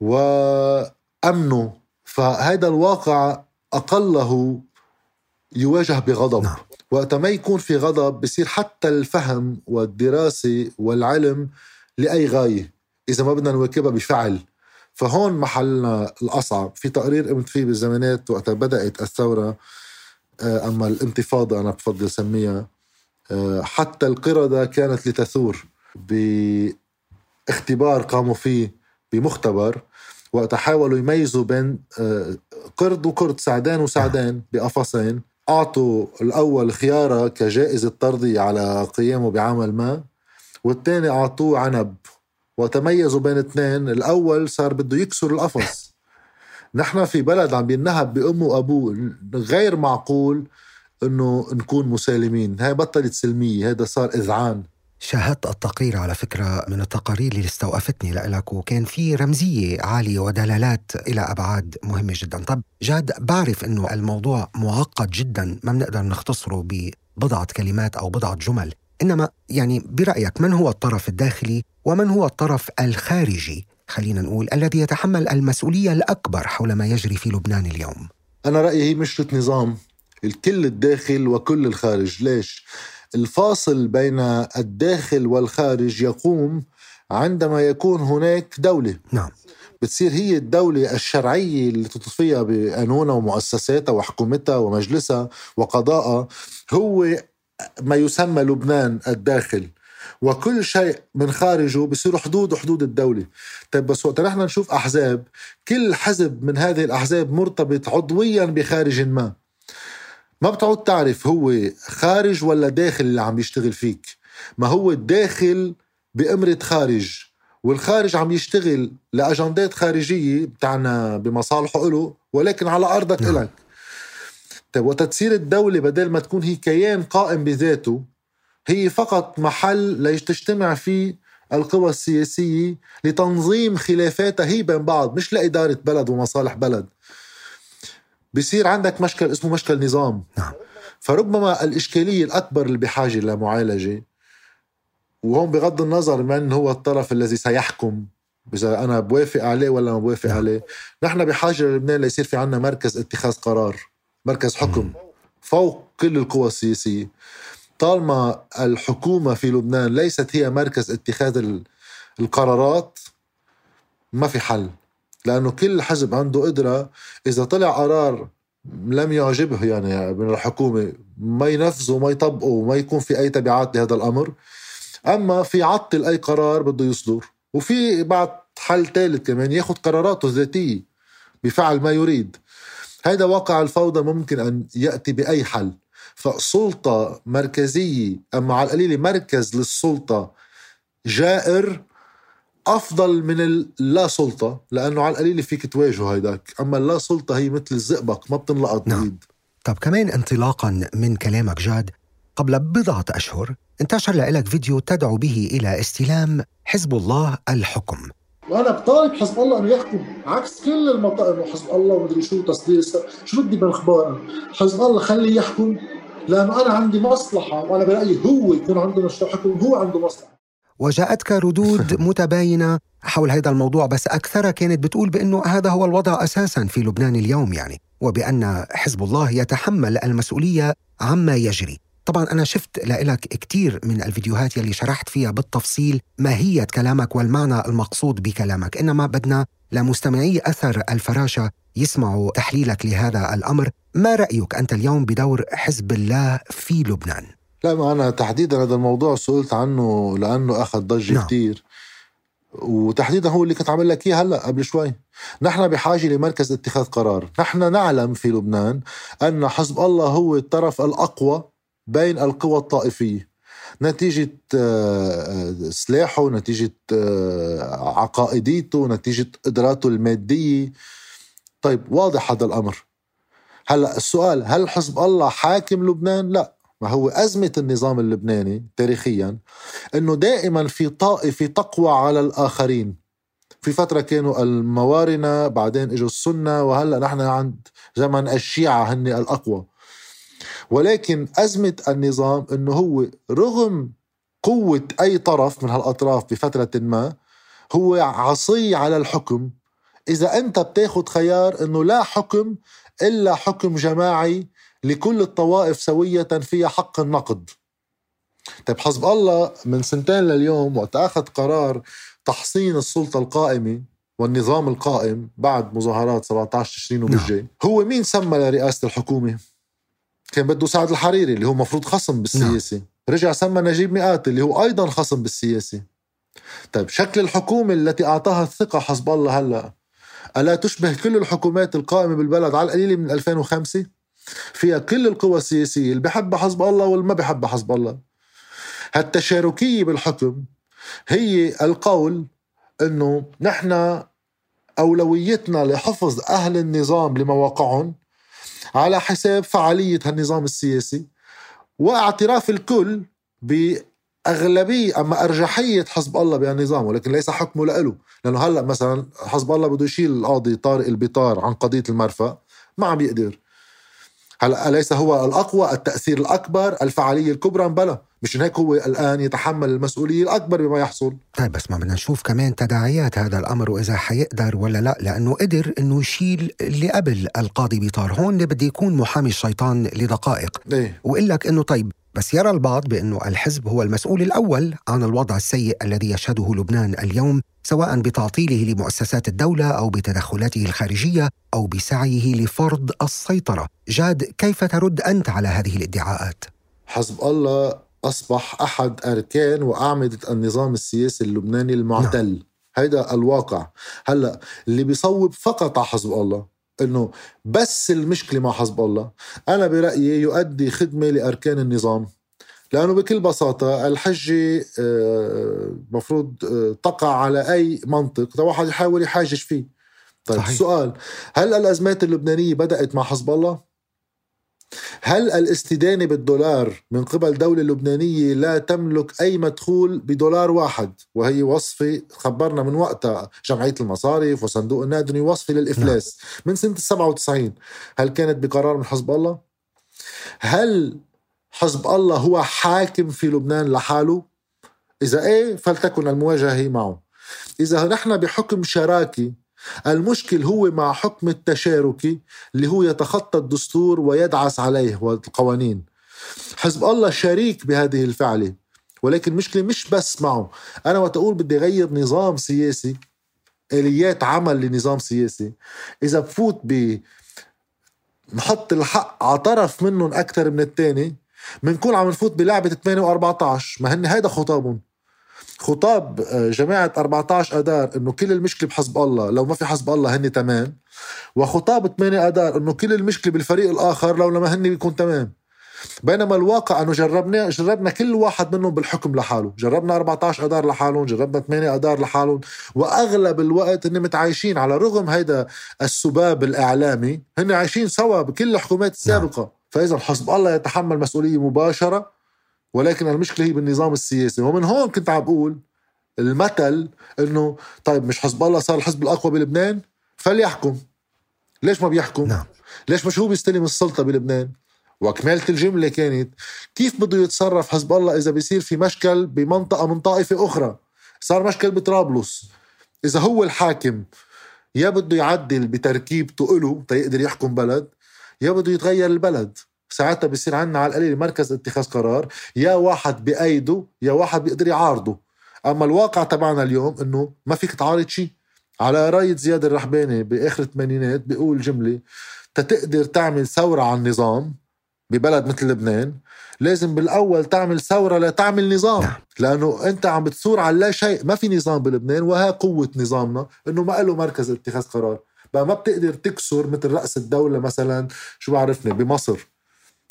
وأمنه فهذا الواقع أقله يواجه بغضب. نعم. وقت ما يكون في غضب بصير حتى الفهم والدراسة والعلم لأي غاية إذا ما بدنا نواكبها بفعل. فهون محلنا الأصعب. في تقرير قمت فيه بالزمانات وقت بدأت الثورة آه، أما الانتفاضة أنا بفضل سميها آه، حتى القردة كانت لتثور باختبار قاموا فيه بمختبر وقت حاولوا يميزوا بين آه، قرد وقرد سعدان وسعدان بقفصين أعطوا الأول خيارة كجائزة طردي على قيامه بعمل ما والثاني أعطوه عنب. وتميزوا بين اثنين الأول صار بده يكسر القفص. [LAUGHS] نحن في بلد عم بينهب بأمه وأبوه غير معقول إنه نكون مسالمين. هاي بطلت سلمية هذا صار إذعان. شاهدت التقرير على فكرة من التقارير اللي استوقفتني لك وكان في رمزية عالية ودلالات إلى أبعاد مهمة جدا. طب جاد بعرف أنه الموضوع معقد جدا ما بنقدر نختصره ببضعة كلمات أو بضعة جمل. إنما يعني برأيك من هو الطرف الداخلي ومن هو الطرف الخارجي؟ خلينا نقول الذي يتحمل المسؤولية الأكبر حول ما يجري في لبنان اليوم. أنا رأيي هي مشكلة نظام الكل الداخل وكل الخارج. ليش؟ الفاصل بين الداخل والخارج يقوم عندما يكون هناك دولة. نعم. بتصير هي الدولة الشرعية اللي تطفيها بقانونها ومؤسساتها وحكومتها ومجلسها وقضائها هو ما يسمى لبنان الداخل. وكل شيء من خارجه بصير حدود حدود الدولة. طيب بس وقت نحن نشوف أحزاب كل حزب من هذه الأحزاب مرتبط عضويا بخارج ما. ما بتعود تعرف هو خارج ولا داخل اللي عم يشتغل فيك. ما هو الداخل بأمرة خارج والخارج عم يشتغل لأجندات خارجية بتاعنا بمصالحه له ولكن على أرضك نعم. إلك. طيب وقت تصير الدولة بدل ما تكون هي كيان قائم بذاته هي فقط محل لتجتمع فيه القوى السياسية لتنظيم خلافاتها هي بين بعض مش لإدارة بلد ومصالح بلد. بصير عندك مشكل اسمه مشكل نظام. نعم. فربما الإشكالية الأكبر اللي بحاجة لمعالجة وهون بغض النظر من هو الطرف الذي سيحكم إذا أنا بوافق عليه ولا ما بوافق نعم. عليه. نحن بحاجة للبنان ليصير في عنا مركز اتخاذ قرار مركز حكم فوق كل القوى السياسية. طالما الحكومة في لبنان ليست هي مركز اتخاذ القرارات ما في حل. لأنه كل حزب عنده قدرة. إذا طلع قرار لم يعجبه يعني من الحكومة ما ينفذه ما يطبقه وما يكون في أي تبعات لهذا الأمر. أما في عطل أي قرار بده يصدر. وفي بعد حل ثالث كمان ياخذ قراراته الذاتية بفعل ما يريد. هذا واقع الفوضى ممكن أن يأتي بأي حل. فسلطة مركزية أما على القليله مركز للسلطة جائر. أفضل من اللا سلطة لأنه على القليله فيك تواجهه هيداك. أما اللا سلطة هي مثل الزئبق ما بتنلقط نعم. بعيد طب كمان انطلاقا من كلامك جاد قبل بضعة أشهر انتشر لك فيديو تدعو به إلى استلام حزب الله الحكم. وأنا بطالب حزب الله إنه يحكم عكس كل المطالب حزب الله ومدري شو تصدير شو بدي بالاخبار حزب الله خليه يحكم لأنه أنا عندي مصلحة وأنا برأيي هو يكون عنده مشروع حكم هو عنده مصلحة. وجاءتك ردود [LAUGHS] متباينة حول هذا الموضوع بس أكثرها كانت بتقول بأنه هذا هو الوضع أساسا في لبنان اليوم يعني وبأن حزب الله يتحمل المسؤولية عما يجري طبعا أنا شفت لك كثير من الفيديوهات يلي شرحت فيها بالتفصيل ماهية كلامك والمعنى المقصود بكلامك إنما بدنا لمستمعي أثر الفراشة يسمعوا تحليلك لهذا الأمر ما رأيك أنت اليوم بدور حزب الله في لبنان؟ لا ما أنا تحديدا هذا الموضوع سئلت عنه لأنه أخذ ضجة نعم. كتير. وتحديدا هو اللي كنت عامل لك إياه هلأ قبل شوي. نحن بحاجة لمركز اتخاذ قرار. نحن نعلم في لبنان أن حزب الله هو الطرف الأقوى بين القوى الطائفية. نتيجة آه، سلاحه نتيجة آه، عقائديته نتيجة قدراته المادية. طيب واضح هذا الأمر. هلأ السؤال هل حزب الله حاكم لبنان؟ لا. هو أزمة النظام اللبناني تاريخيا أنه دائما في طائفة تقوى على الآخرين. في فترة كانوا الموارنة بعدين إجوا السنة وهلأ نحن عند زمن الشيعة هن الأقوى. ولكن أزمة النظام أنه هو رغم قوة أي طرف من هالأطراف بفترة ما هو عصي على الحكم. إذا أنت بتاخد خيار أنه لا حكم إلا حكم جماعي لكل الطوائف سوية فيها حق النقد طيب حزب الله من سنتين لليوم وقت أخذ قرار تحصين السلطة القائمة والنظام القائم بعد مظاهرات 17 تشرين وبالجاي نعم. هو مين سمى لرئاسة الحكومة؟ كان بده سعد الحريري اللي هو مفروض خصم بالسياسة نعم. رجع سمى نجيب مئات اللي هو أيضا خصم بالسياسة طيب شكل الحكومة التي أعطاها الثقة حزب الله هلأ ألا تشبه كل الحكومات القائمة بالبلد على القليلة من 2005 فيها كل القوى السياسية اللي بحبها حزب الله واللي ما بحبها حزب الله. هالتشاركية بالحكم هي القول إنه نحن أولويتنا لحفظ أهل النظام لمواقعهم على حساب فعالية هالنظام السياسي واعتراف الكل بأغلبية أما أرجحية حزب الله بهالنظام ولكن ليس حكمه له. لأنه هلأ مثلا حزب الله بده يشيل القاضي طارق البطار عن قضية المرفأ ما عم يقدر. هلا أليس هو الأقوى؟ التأثير الأكبر الفعالية الكبرى؟ بلا مش هيك هو الآن يتحمل المسؤولية الأكبر بما يحصل. طيب بس ما بدنا نشوف كمان تداعيات هذا الأمر وإذا حيقدر ولا لا لأنه قدر أنه يشيل اللي قبل القاضي بيطار. هون بدي يكون محامي الشيطان لدقائق. إيه؟ وقال لك أنه طيب بس يرى البعض بأنه الحزب هو المسؤول الأول عن الوضع السيء الذي يشهده لبنان اليوم سواء بتعطيله لمؤسسات الدولة أو بتدخلاته الخارجية أو بسعيه لفرض السيطرة جاد كيف ترد أنت على هذه الادعاءات؟ حزب الله أصبح أحد أركان وأعمدة النظام السياسي اللبناني المعتل نعم. هيدا الواقع هلأ اللي بيصوب فقط على حزب الله إنه بس المشكلة مع حزب الله. أنا برأيي يؤدي خدمة لأركان النظام. لأنه بكل بساطة الحجة آه، مفروض آه، تقع على أي منطق واحد يحاول يحاجج فيه. طيب صحيح. السؤال هل الأزمات اللبنانية بدأت مع حزب الله؟ هل الاستدانة بالدولار من قبل دولة لبنانية لا تملك أي مدخول بدولار واحد وهي وصفة خبرنا من وقتها جمعية المصارف وصندوق النقد وصفة للإفلاس نعم. من سنة السبعة وتسعين هل كانت بقرار من حزب الله؟ هل حزب الله هو حاكم في لبنان لحاله؟ إذا إيه فلتكن المواجهة معه إذا نحن بحكم شراكي المشكل هو مع حكم التشاركي اللي هو يتخطى الدستور ويدعس عليه والقوانين. حزب الله شريك بهذه الفعلة ولكن المشكلة مش بس معه. أنا وقت أقول بدي أغير نظام سياسي آليات عمل لنظام سياسي إذا بفوت ب نحط الحق على طرف منهم أكثر من الثاني بنكون عم نفوت بلعبة 8 و14 ما هن هيدا خطابهم. خطاب آه، جماعة 14 أدار إنه كل المشكلة بحزب الله لو ما في حزب الله هن تمام. وخطاب 8 أدار إنه كل المشكلة بالفريق الآخر لو لما هن بيكون تمام. بينما الواقع إنه جربنا جربنا كل واحد منهم بالحكم لحاله، جربنا 14 اذار لحالهم، جربنا 8 اذار لحالهم، وأغلب الوقت هن متعايشين على رغم هيدا السباب الإعلامي، هن عايشين سوا بكل الحكومات السابقة، نعم. فإذا حزب الله يتحمل مسؤولية مباشرة ولكن المشكلة هي بالنظام السياسي. ومن هون كنت عم بقول المثل إنه طيب مش حزب الله صار الحزب الأقوى بلبنان؟ فليحكم. ليش ما بيحكم؟ نعم. ليش مش هو بيستلم السلطة بلبنان؟ وكمالة الجملة كانت كيف بده يتصرف حزب الله إذا بيصير في مشكل بمنطقة من طائفة أخرى؟ صار مشكل بطرابلس. إذا هو الحاكم يا بده يعدل بتركيبته إله تيقدر يحكم بلد يا بده يتغير البلد. ساعتها بصير عندنا على القليل مركز اتخاذ قرار يا واحد بأيده يا واحد بيقدر يعارضه. أما الواقع تبعنا اليوم إنه ما فيك تعارض شيء. على راية زياد الرحباني بآخر الثمانينات بيقول جملة تتقدر تعمل ثورة على النظام ببلد مثل لبنان لازم بالأول تعمل ثورة لتعمل نظام. نعم. لأنه أنت عم بتثور على لا شيء ما في نظام بلبنان وها قوة نظامنا إنه ما له مركز اتخاذ قرار. بقى ما بتقدر تكسر مثل رأس الدولة مثلا شو بعرفني بمصر.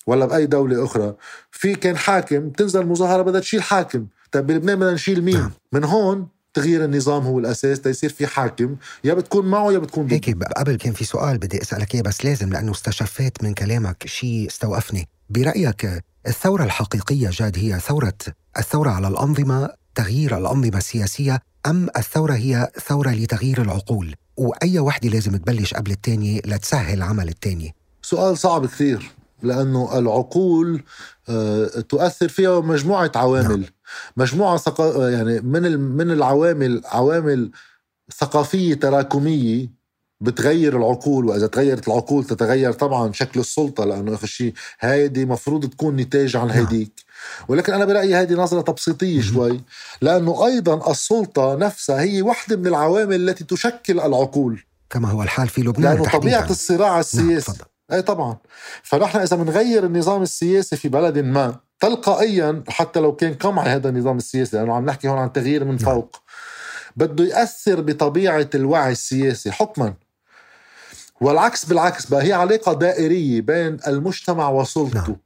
ولا بأي دولة أخرى. في كان حاكم تنزل مظاهره بدها تشيل حاكم. طيب بلبنان بدنا نشيل مين؟ نعم. من هون تغيير النظام هو الأساس تيصير في حاكم. يا بتكون معه يا بتكون ضده. هيك قبل كان في سؤال بدي أسألك إياه بس لازم لأنه استشفيت من كلامك شيء استوقفني. برأيك الثورة الحقيقية جاد هي ثورة الثورة على الأنظمة تغيير الأنظمة السياسية أم الثورة هي ثورة لتغيير العقول؟ وأي وحدة لازم تبلش قبل الثانية لتسهل عمل الثانية سؤال صعب كثير. لأنه العقول آه، تؤثر فيها مجموعة عوامل. نعم. مجموعة ثقا يعني من من العوامل عوامل ثقافية تراكمية بتغير العقول وإذا تغيرت العقول تتغير طبعا شكل السلطة لأنه آخر شيء هيدي مفروض تكون نتاج عن هيديك. ولكن أنا برأيي هذه نظرة تبسيطية شوي لأنه أيضا السلطة نفسها هي واحدة من العوامل التي تشكل العقول. كما هو الحال في لبنان لأنه طبيعة الصراع السياسي. نعم أي طبعا فنحن إذا بنغير النظام السياسي في بلد ما تلقائيا حتى لو كان قمعي هذا النظام السياسي لأنه عم نحكي هون عن تغيير من نعم. فوق بده يأثر بطبيعة الوعي السياسي حكما والعكس بالعكس بقى هي علاقة دائرية بين المجتمع وسلطته نعم.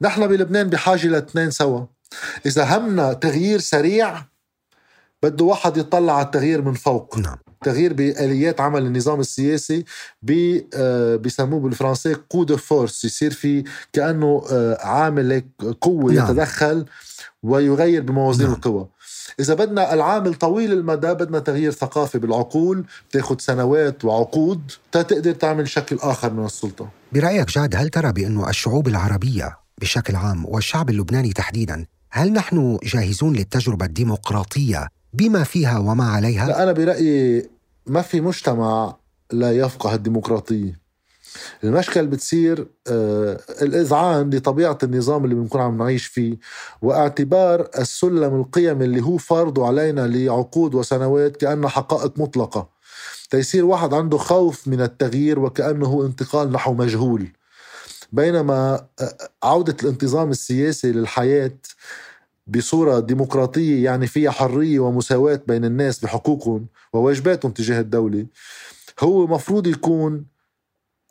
نحن بلبنان بحاجة لاثنين سوا إذا همنا تغيير سريع بده واحد يطلع على التغيير من فوق. نعم. تغيير بآليات عمل النظام السياسي آه، بيسموه بالفرنسي coup de force يصير في كأنه آه، عامل قوة نعم. يتدخل ويغير بموازين نعم. القوى. إذا بدنا العامل طويل المدى بدنا تغيير ثقافي بالعقول. بتاخد سنوات وعقود. تقدر تعمل شكل آخر من السلطة. برأيك جاد هل ترى بأنه الشعوب العربية بشكل عام والشعب اللبناني تحديدا هل نحن جاهزون للتجربة الديمقراطية بما فيها وما عليها؟ لا أنا برأيي ما في مجتمع لا يفقه الديمقراطية. المشكل بتصير آه الإذعان لطبيعة النظام اللي بنكون عم نعيش فيه واعتبار السلم القيم اللي هو فرضه علينا لعقود وسنوات كأنه حقائق مطلقة. تيصير واحد عنده خوف من التغيير وكأنه انتقال نحو مجهول. بينما آه، عودة الانتظام السياسي للحياة بصورة ديمقراطية يعني فيها حرية ومساواة بين الناس بحقوقهم وواجباتهم تجاه الدولة هو مفروض يكون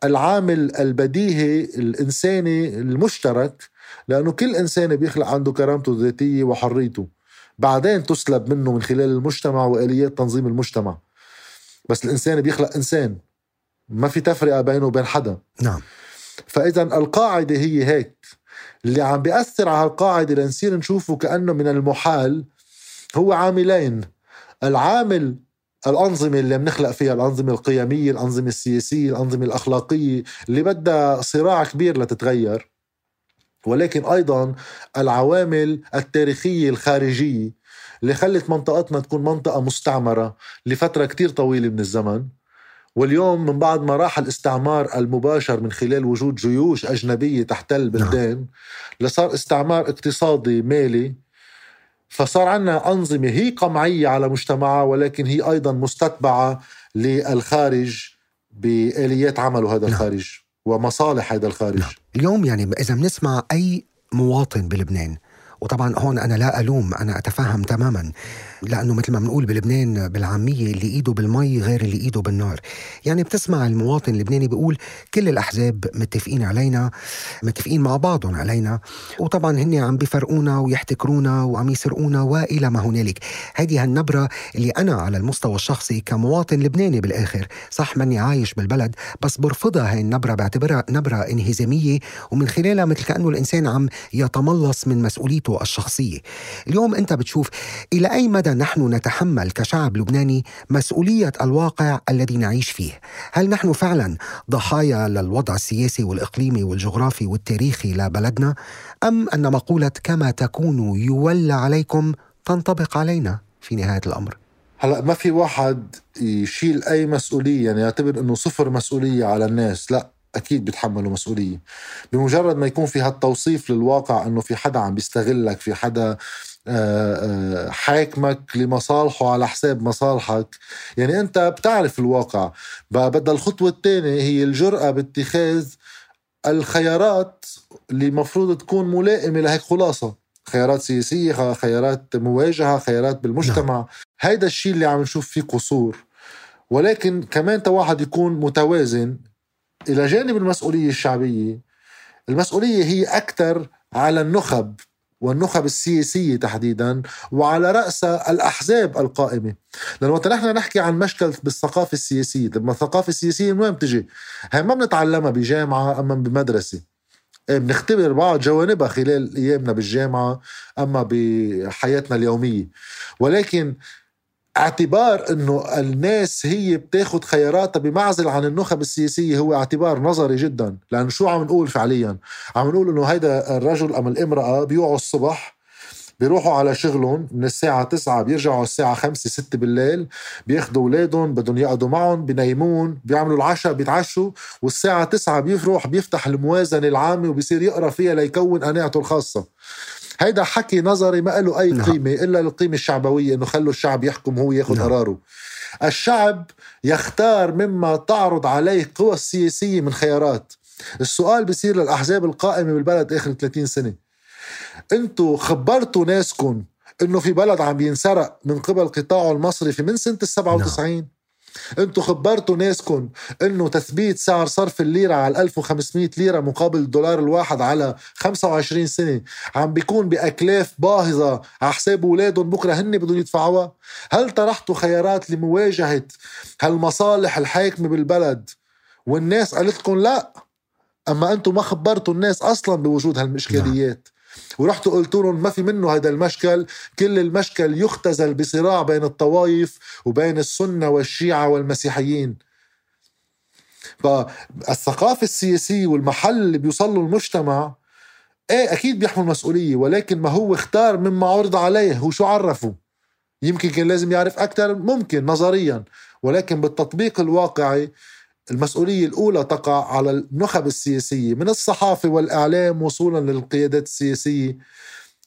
العامل البديهي الإنساني المشترك لأنه كل إنسان بيخلق عنده كرامته الذاتية وحريته. بعدين تسلب منه من خلال المجتمع وآليات تنظيم المجتمع. بس الإنسان بيخلق إنسان. ما في تفرقة بينه وبين حدا. نعم. فإذا القاعدة هي هيك. اللي عم بيأثر على القاعدة لنصير نشوفه كأنه من المحال هو عاملين. العامل الأنظمة اللي بنخلق فيها الأنظمة القيمية الأنظمة السياسية الأنظمة الأخلاقية اللي بدها صراع كبير لتتغير. ولكن أيضا العوامل التاريخية الخارجية اللي خلت منطقتنا تكون منطقة مستعمرة لفترة كتير طويلة من الزمن. واليوم من بعد ما راح الاستعمار المباشر من خلال وجود جيوش أجنبية تحتل بلدان نعم. لصار استعمار اقتصادي مالي فصار عندنا أنظمة هي قمعية على مجتمعها ولكن هي أيضا مستتبعة للخارج بآليات عمله هذا نعم. الخارج ومصالح هذا الخارج نعم. اليوم يعني إذا بنسمع أي مواطن بلبنان وطبعا هون أنا لا ألوم أنا أتفهم تماما لأنه مثل ما بنقول بلبنان بالعامية اللي إيده بالمي غير اللي إيده بالنار. يعني بتسمع المواطن اللبناني بيقول كل الأحزاب متفقين علينا متفقين مع بعضهم علينا وطبعا هن عم بيفرقونا ويحتكرونا وعم يسرقونا وإلى ما هنالك. هذه هالنبرة اللي أنا على المستوى الشخصي كمواطن لبناني بالآخر صح ماني عايش بالبلد بس برفضها هاي النبرة بعتبرها نبرة انهزامية ومن خلالها مثل كأنه الإنسان عم يتملص من مسؤوليته الشخصية. اليوم أنت بتشوف إلى أي مدى نحن نتحمل كشعب لبناني مسؤولية الواقع الذي نعيش فيه؟ هل نحن فعلا ضحايا للوضع السياسي والإقليمي والجغرافي والتاريخي لبلدنا؟ أم أن مقولة كما تكونوا يولى عليكم تنطبق علينا في نهاية الأمر؟ هلأ ما في واحد يشيل أي مسؤولية يعني يعتبر إنه صفر مسؤولية على الناس لا أكيد بيتحملوا مسؤولية بمجرد ما يكون في هالتوصيف للواقع إنه في حدا عم بيستغلك في حدا حاكمك لمصالحه على حساب مصالحك. يعني أنت بتعرف الواقع. بدها الخطوة الثانية هي الجرأة باتخاذ الخيارات اللي مفروض تكون ملائمة لهيك خلاصة. خيارات سياسية خيارات مواجهة خيارات بالمجتمع. نعم. هيدا الشيء اللي عم نشوف فيه قصور. ولكن كمان واحد يكون متوازن. إلى جانب المسؤولية الشعبية المسؤولية هي أكثر على النخب. والنخب السياسية تحديدا وعلى رأسها الأحزاب القائمة. لأنه وقت نحن نحكي عن مشكل بالثقافة السياسية لما الثقافة السياسية من وين بتجي؟ هي ما بنتعلمها بجامعة أما بمدرسة. إيه، بنختبر بعض جوانبها خلال أيامنا بالجامعة أما بحياتنا اليومية. ولكن اعتبار انه الناس هي بتاخد خياراتها بمعزل عن النخب السياسية هو اعتبار نظري جدا. لأنه شو عم نقول فعليا؟ عم نقول إنه هيدا الرجل أم الإمرأة بيوعوا الصبح بيروحوا على شغلهم من الساعة 9 بيرجعوا الساعة 5 6 بالليل بياخذوا أولادهم بدهم يقعدوا معهم بنيمون بيعملوا العشاء بيتعشوا والساعة 9 بيروح بيفتح الموازنة العامة وبيصير يقرأ فيها ليكون قناعته الخاصة. هيدا حكي نظري ما له أي نعم. قيمة إلا القيمة الشعبوية إنه خلوا الشعب يحكم هو ياخذ نعم. قراره. الشعب يختار مما تعرض عليه قوى السياسية من خيارات. السؤال بصير للأحزاب القائمة بالبلد آخر 30 سنة. أنتوا خبرتوا ناسكم إنه في بلد عم ينسرق من قبل قطاعه المصرفي من سنة ال 97 أنتوا خبرتوا ناسكم انه تثبيت سعر صرف الليرة على 1500 ليرة مقابل الدولار الواحد على 25 سنة عم بيكون بأكلاف باهظة على حساب أولادهم بكرة هن بدهم يدفعوها؟ هل طرحتوا خيارات لمواجهة هالمصالح الحاكمة بالبلد؟ والناس قالت لكم لا. أما أنتم ما خبرتوا الناس أصلا بوجود هالمشكليات. ورحتوا قلتوا لهم ما في منه هذا المشكل. كل المشكل يختزل بصراع بين الطوائف وبين السنة والشيعة والمسيحيين. فالثقافة السياسية والمحل اللي بيوصل له المجتمع إيه أكيد بيحمل مسؤولية ولكن ما هو اختار مما عرض عليه هو شو عرفه. يمكن كان لازم يعرف أكثر ممكن نظريا. ولكن بالتطبيق الواقعي المسؤولية الأولى تقع على النخب السياسية من الصحافة والإعلام وصولا للقيادات السياسية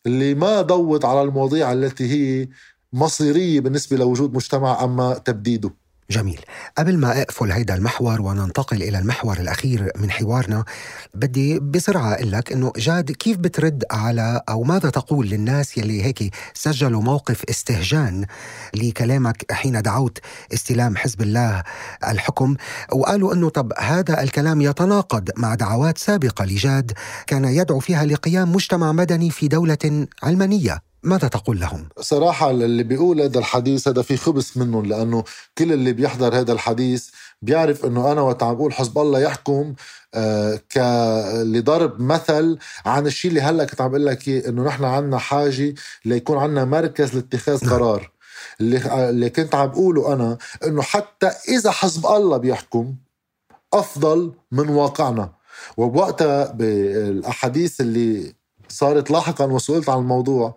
اللي ما ضوت على المواضيع التي هي مصيرية بالنسبة لوجود مجتمع أما تبديده. جميل. قبل ما أقفل هيدا المحور وننتقل إلى المحور الأخير من حوارنا بدي بسرعة أقول لك أنه جاد كيف بترد على أو ماذا تقول للناس يلي هيك سجلوا موقف استهجان لكلامك حين دعوت استلام حزب الله الحكم؟ وقالوا أنه طب هذا الكلام يتناقض مع دعوات سابقة لجاد كان يدعو فيها لقيام مجتمع مدني في دولة علمانية. ماذا تقول لهم؟ صراحة اللي بيقول هذا الحديث هذا في خبث منهم لأنه كل اللي بيحضر هذا الحديث بيعرف أنه أنا وقت عم بقول حزب الله يحكم آه ك لضرب مثل عن الشيء اللي هلأ كنت عم بقول لك إياه، إنه نحن عنا حاجة ليكون عنا مركز لاتخاذ قرار. اللي اللي كنت عم بقوله أنا إنه حتى إذا حزب الله بيحكم أفضل من واقعنا. وبوقتها بالأحاديث اللي صارت لاحقا وسئلت عن الموضوع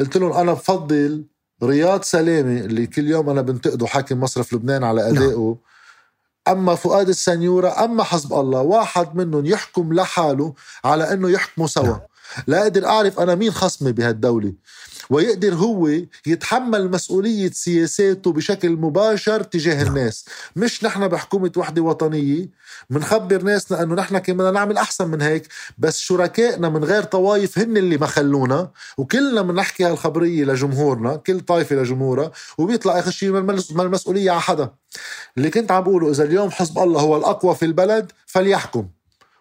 قلت لهم أنا بفضل رياض سلامه اللي كل يوم أنا بنتقده حاكم مصرف لبنان على أدائه. أما فؤاد السنيورة أما حزب الله واحد منهم يحكم لحاله على إنه يحكموا سوا. لا أقدر أعرف أنا مين خصمي بهالدولة. ويقدر هو يتحمل مسؤولية سياساته بشكل مباشر تجاه الناس. مش نحن بحكومة وحدة وطنية منخبر ناسنا انه نحن كمان نعمل أحسن من هيك بس شركائنا من غير طوايف هن اللي ما خلونا وكلنا بنحكي هالخبرية لجمهورنا كل طائفة لجمهورها وبيطلع اخر شيء ما المسؤولية على حدا. اللي كنت عم بقوله إذا اليوم حزب الله هو الأقوى في البلد فليحكم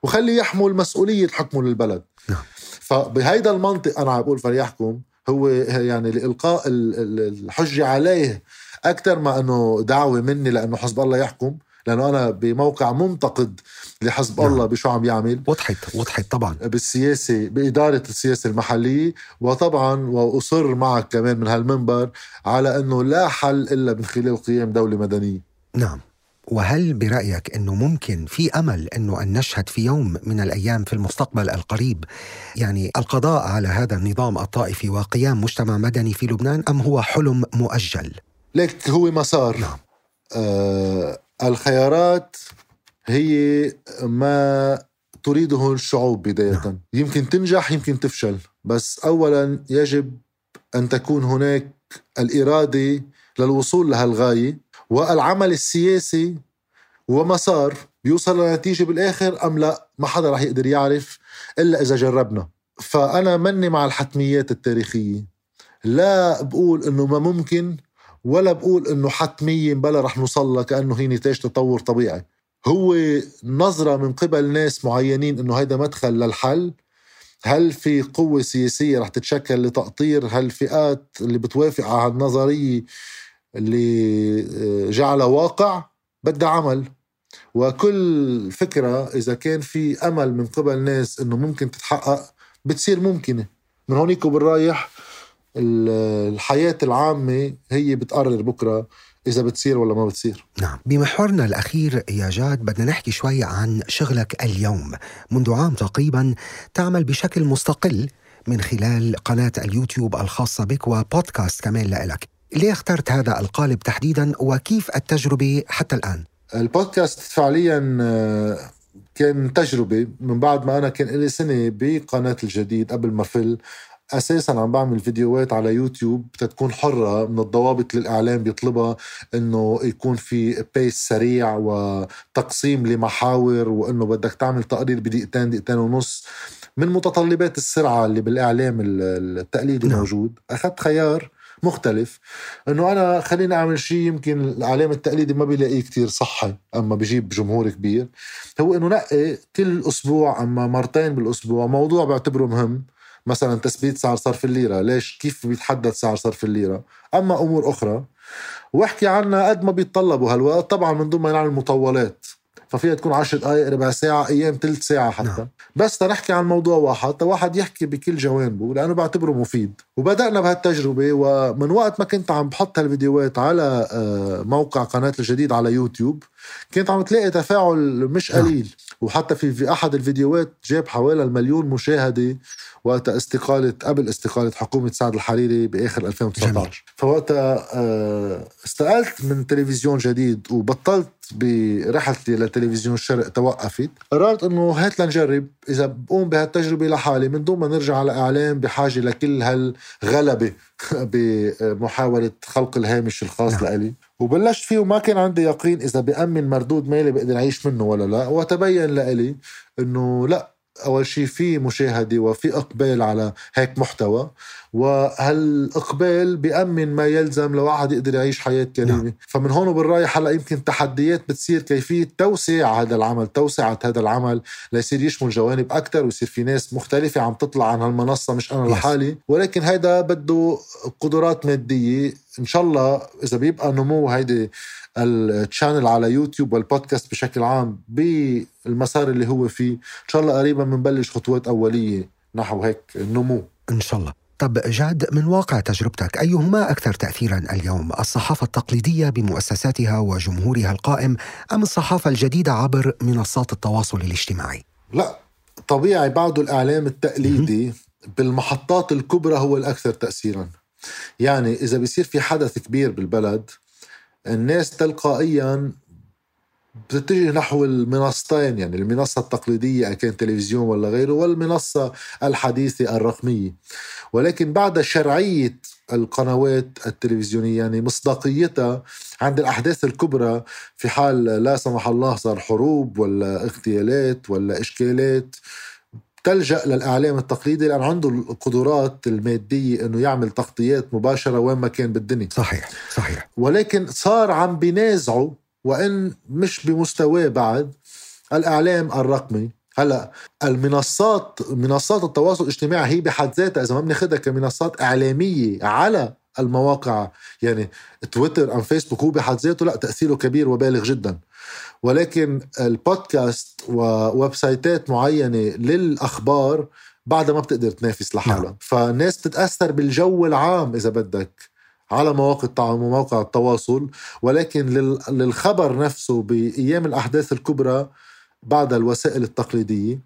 وخلي يحمل مسؤولية حكمه للبلد. نعم. فبهيدا المنطق أنا عم بقول فليحكم هو يعني لإلقاء الحجة عليه أكثر ما أنه دعوة مني لأنه حزب الله يحكم لأنه أنا بموقع منتقد لحزب نعم. الله بشو عم يعمل. وضحت وضحت طبعا. بالسياسة بإدارة السياسة المحلية وطبعا وأصر معك كمان من هالمنبر على أنه لا حل إلا من خلال قيام دولة مدنية. نعم. وهل برأيك أنه ممكن في أمل أنه أن نشهد في يوم من الأيام في المستقبل القريب يعني القضاء على هذا النظام الطائفي وقيام مجتمع مدني في لبنان أم هو حلم مؤجل؟ لك هو مسار نعم. آه الخيارات هي ما تريده الشعوب بداية نعم. يمكن تنجح يمكن تفشل بس أولا يجب أن تكون هناك الإرادة للوصول لهالغاية والعمل السياسي ومسار بيوصل لنتيجة بالآخر أم لا؟ ما حدا رح يقدر يعرف إلا إذا جربنا. فأنا مني مع الحتميات التاريخية. لا بقول إنه ما ممكن ولا بقول إنه حتميا بلا رح نوصل كأنه هي نتاج تطور طبيعي. هو نظرة من قبل ناس معينين إنه هيدا مدخل للحل. هل في قوة سياسية رح تتشكل لتقطير هالفئات اللي بتوافق على النظرية اللي جعلها واقع بدها عمل. وكل فكرة إذا كان في أمل من قبل ناس إنه ممكن تتحقق بتصير ممكنة. من هونيك وبالرايح الحياة العامة هي بتقرر بكرة إذا بتصير ولا ما بتصير. نعم. بمحورنا الأخير يا جاد بدنا نحكي شوي عن شغلك اليوم. منذ عام تقريبا تعمل بشكل مستقل من خلال قناة اليوتيوب الخاصة بك وبودكاست كمان لإلك. ليه اخترت هذا القالب تحديدا وكيف التجربة حتى الآن؟ البودكاست فعليا آه، كان تجربة من بعد ما أنا كان لي سنة بقناة الجديد قبل ما فل أساسا عم بعمل فيديوهات على يوتيوب تتكون حرة من الضوابط اللي الاعلام بيطلبها إنه يكون في بيس سريع وتقسيم لمحاور وإنه بدك تعمل تقرير بدقيقتين دقيقتين ونص من متطلبات السرعة اللي بالإعلام التقليدي نعم. موجود أخذت خيار مختلف. إنه أنا خليني أعمل شيء يمكن الاعلام التقليدي ما بيلاقيه كتير صحي أما بجيب جمهور كبير. هو إنه نقي كل أسبوع أما مرتين بالأسبوع موضوع بعتبره مهم. مثلا تثبيت سعر صرف الليرة ليش؟ كيف بيتحدد سعر صرف الليرة؟ أما أمور أخرى. واحكي عنها قد ما بيتطلبوا هالوقت طبعا من ضمن نعمل مطولات ففيها تكون 10 دقائق ربع ساعة أيام ثلث ساعة حتى. نعم. بس تنحكي عن موضوع واحد. واحد يحكي بكل جوانبه لأنه بعتبره مفيد. وبدأنا بهالتجربة ومن وقت ما كنت عم بحط هالفيديوهات على آه، موقع قناة الجديد على يوتيوب كنت عم تلاقي تفاعل مش نعم. قليل. وحتى في, في أحد الفيديوهات جاب حوالي المليون مشاهدة. وقت استقالة قبل استقالة حكومة سعد الحريري بآخر 2019 فوقتها آه، استقلت من تلفزيون جديد وبطلت برحلتي لتلفزيون الشرق توقفت. قررت إنه هات لنجرب. إذا بقوم بهالتجربة لحالي من دون ما نرجع على اعلام بحاجة لكل هالغلبة [LAUGHS] بمحاولة خلق الهامش الخاص نعم. لإلي. وبلشت فيه وما كان عندي يقين إذا بأمن مردود مالي بقدر أعيش منه ولا لا. وتبين لإلي إنه لا أول شيء في مشاهدة وفي إقبال على هيك محتوى وهالاقبال بيأمن ما يلزم لواحد يقدر يعيش حياة كريمة. نعم. فمن هون وبالرايح هلأ يمكن تحديات بتصير كيفية توسيع هذا العمل توسعة هذا العمل ليصير يشمل جوانب أكثر ويصير في ناس مختلفة عم تطلع عن هالمنصة مش أنا لحالي. ولكن هذا بده قدرات مادية. إن شاء الله إذا بيبقى نمو هيدي ال channel على يوتيوب والبودكاست بشكل عام بالمسار اللي هو فيه. إن شاء الله قريبا بنبلش خطوات أولية. نحو هيك النمو إن شاء الله. طب جاد من واقع تجربتك أيهما أكثر تأثيرا اليوم؟ الصحافة التقليدية بمؤسساتها وجمهورها القائم أم الصحافة الجديدة عبر منصات التواصل الاجتماعي؟ لا طبيعي بعض الإعلام التقليدي بالمحطات الكبرى هو الأكثر تأثيرا. يعني إذا بيصير في حدث كبير بالبلد الناس تلقائيا بتتجه نحو المنصتين يعني المنصة التقليدية كان تلفزيون ولا غيره والمنصة الحديثة الرقمية. ولكن بعد شرعية القنوات التلفزيونية يعني مصداقيتها عند الأحداث الكبرى في حال لا سمح الله صار حروب ولا اغتيالات ولا إشكالات تلجأ للإعلام التقليدي لأن عنده القدرات المادية أنه يعمل تغطيات مباشرة وين ما كان بالدنيا. صحيح صحيح. ولكن صار عم بينازعوا وإن مش بمستواه بعد الإعلام الرقمي. هلأ المنصات منصات التواصل الاجتماعي هي بحد ذاتها إذا ما بناخذها كمنصات إعلامية على المواقع يعني تويتر أم فيسبوك هو بحد ذاته لأ تأثيره كبير وبالغ جدا. ولكن البودكاست وويب سايتات معينة للأخبار بعدها ما بتقدر تنافس لحالها نعم. فالناس بتتأثر بالجو العام إذا بدك على مواقع مواقع التواصل ولكن للخبر نفسه بأيام الأحداث الكبرى بعد الوسائل التقليدية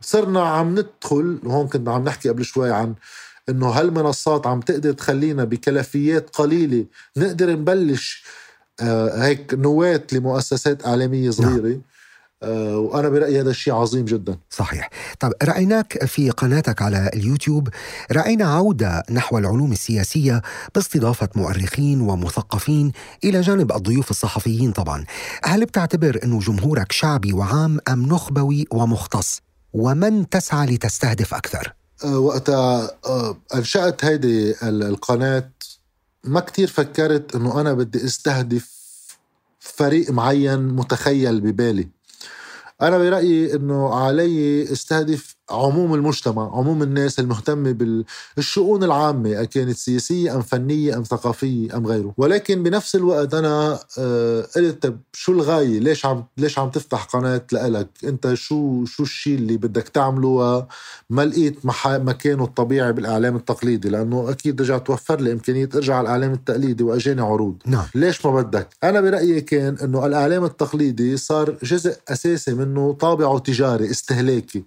صرنا عم ندخل وهون كنا عم نحكي قبل شوي عن إنه هالمنصات عم تقدر تخلينا بكلفيات قليلة نقدر نبلش هيك نواة لمؤسسات صغيره نعم. آه، وأنا برأيي هذا الشيء عظيم جدا. صحيح. طب رأيناك في قناتك على اليوتيوب رأينا عودة نحو العلوم السياسية باستضافة مؤرخين ومثقفين إلى جانب الضيوف الصحفيين طبعا. هل بتعتبر أنه جمهورك شعبي وعام أم نخبوي ومختص؟ ومن تسعى لتستهدف أكثر؟ آه، وقتها أنشأت هيدي القناة ما كتير فكرت إنه أنا بدي أستهدف فريق معين متخيل ببالي. أنا برأيي إنه علي استهدف عموم المجتمع عموم الناس المهتمة بالشؤون العامة كانت سياسية أم فنية أم ثقافية أم غيره. ولكن بنفس الوقت أنا آه، قلت طب شو الغاية؟ ليش عم ليش عم تفتح قناة لإلك؟ أنت شو شو الشيء اللي بدك تعمله ما لقيت مكانه الطبيعي بالإعلام التقليدي؟ لأنه أكيد رجع توفر لي إمكانية أرجع على الإعلام التقليدي وأجاني عروض. نعم. ليش ما بدك؟ أنا برأيي كان أنه الإعلام التقليدي صار جزء أساسي منه طابعه تجاري استهلاكي.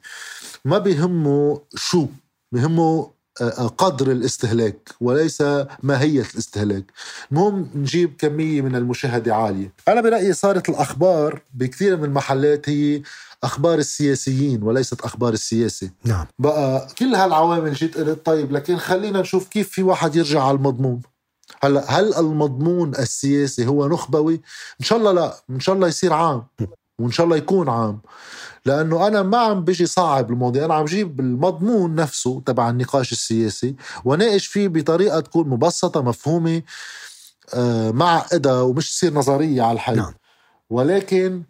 ما بيهمه شو بهمه آه، قدر الاستهلاك وليس ماهية الاستهلاك. المهم نجيب كمية من المشاهدة عالية. أنا برأيي صارت الأخبار بكثير من المحلات هي أخبار السياسيين وليست أخبار السياسة. نعم. بقى كل هالعوامل جيت قلت طيب لكن خلينا نشوف كيف في واحد يرجع على المضمون. هلأ هل المضمون السياسي هو نخبوي؟ إن شاء الله لا، إن شاء الله يصير عام. وإن شاء الله يكون عام. لأنه أنا ما عم بيجي صعب المواضيع أنا عم جيب المضمون نفسه تبع النقاش السياسي وناقش فيه بطريقة تكون مبسطة مفهومة آه معقده ومش تصير نظرية على الحي. نعم. ولكن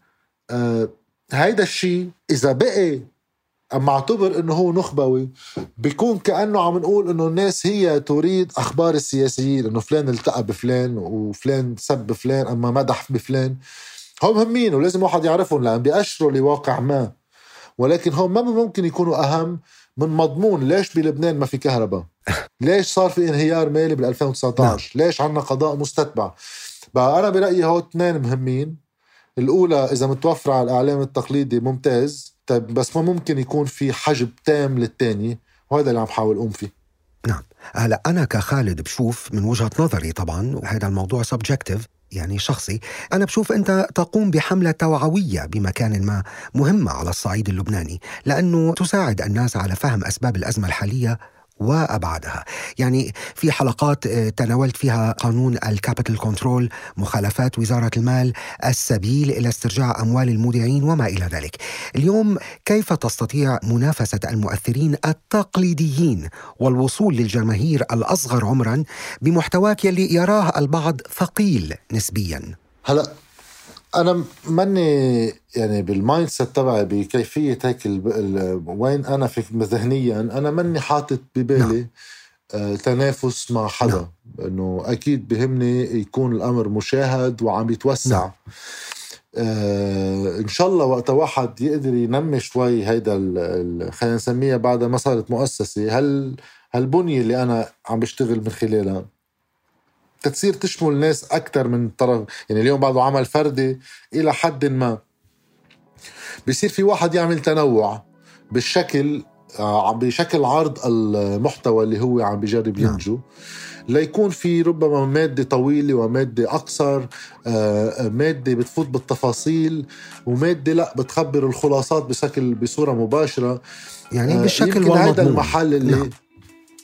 آه هيدا الشيء إذا بقي اما أعتبر إنه هو نخبوي بيكون كأنه عم نقول إنه الناس هي تريد أخبار السياسيين إنه فلان التقى بفلان وفلان سب فلان أما مدح بفلان. هم مهمين ولازم واحد يعرفهم لأن بيأشروا لواقع ما. ولكن هم ما ممكن يكونوا أهم من مضمون ليش بلبنان ما في كهرباء؟ [LAUGHS] ليش صار في انهيار مالي بال 2019 نعم. ليش عنا قضاء مستتبع؟ بقى أنا برأيي هو اثنين مهمين. الأولى إذا متوفرة على الإعلام التقليدي ممتاز طيب بس ما ممكن يكون في حجب تام للثاني وهذا اللي عم حاول أقوم فيه. نعم. هلا أنا كخالد بشوف من وجهة نظري طبعا وهذا الموضوع سبجكتيف يعني شخصي أنا بشوف أنت تقوم بحملة توعوية بمكان ما مهمة على الصعيد اللبناني لأنه تساعد الناس على فهم أسباب الأزمة الحالية وابعادها، يعني في حلقات آه، تناولت فيها قانون ال capital control، مخالفات وزارة المال، السبيل إلى استرجاع أموال المودعين وما إلى ذلك. اليوم كيف تستطيع منافسة المؤثرين التقليديين والوصول للجماهير الأصغر عمرا بمحتواك يلي يراه البعض ثقيل نسبيا؟ هلا أنا ماني يعني بال mindset تبعي بكيفية هيك. وين أنا في ذهنيا أنا ماني حاطط ببالي نعم. آه تنافس مع حدا نعم. إنه أكيد بهمني يكون الأمر مشاهد وعم يتوسع نعم. آه إن شاء الله وقت واحد يقدر ينمي شوي هيدا خلينا نسميها بعد ما صارت مؤسسة هل هالبنية اللي أنا عم بشتغل من خلالها تتصير تشمل ناس أكثر من طرف. يعني اليوم بعده عمل فردي إلى حد ما. بصير في واحد يعمل تنوع بالشكل آه، بشكل عرض المحتوى اللي هو عم بيجرب نعم. ينجو. ليكون في ربما مادة طويلة ومادة أقصر آه، مادة بتفوت بالتفاصيل ومادة لا بتخبر الخلاصات بشكل بصورة مباشرة. يعني آه، بالشكل هذا المحل اللي نعم.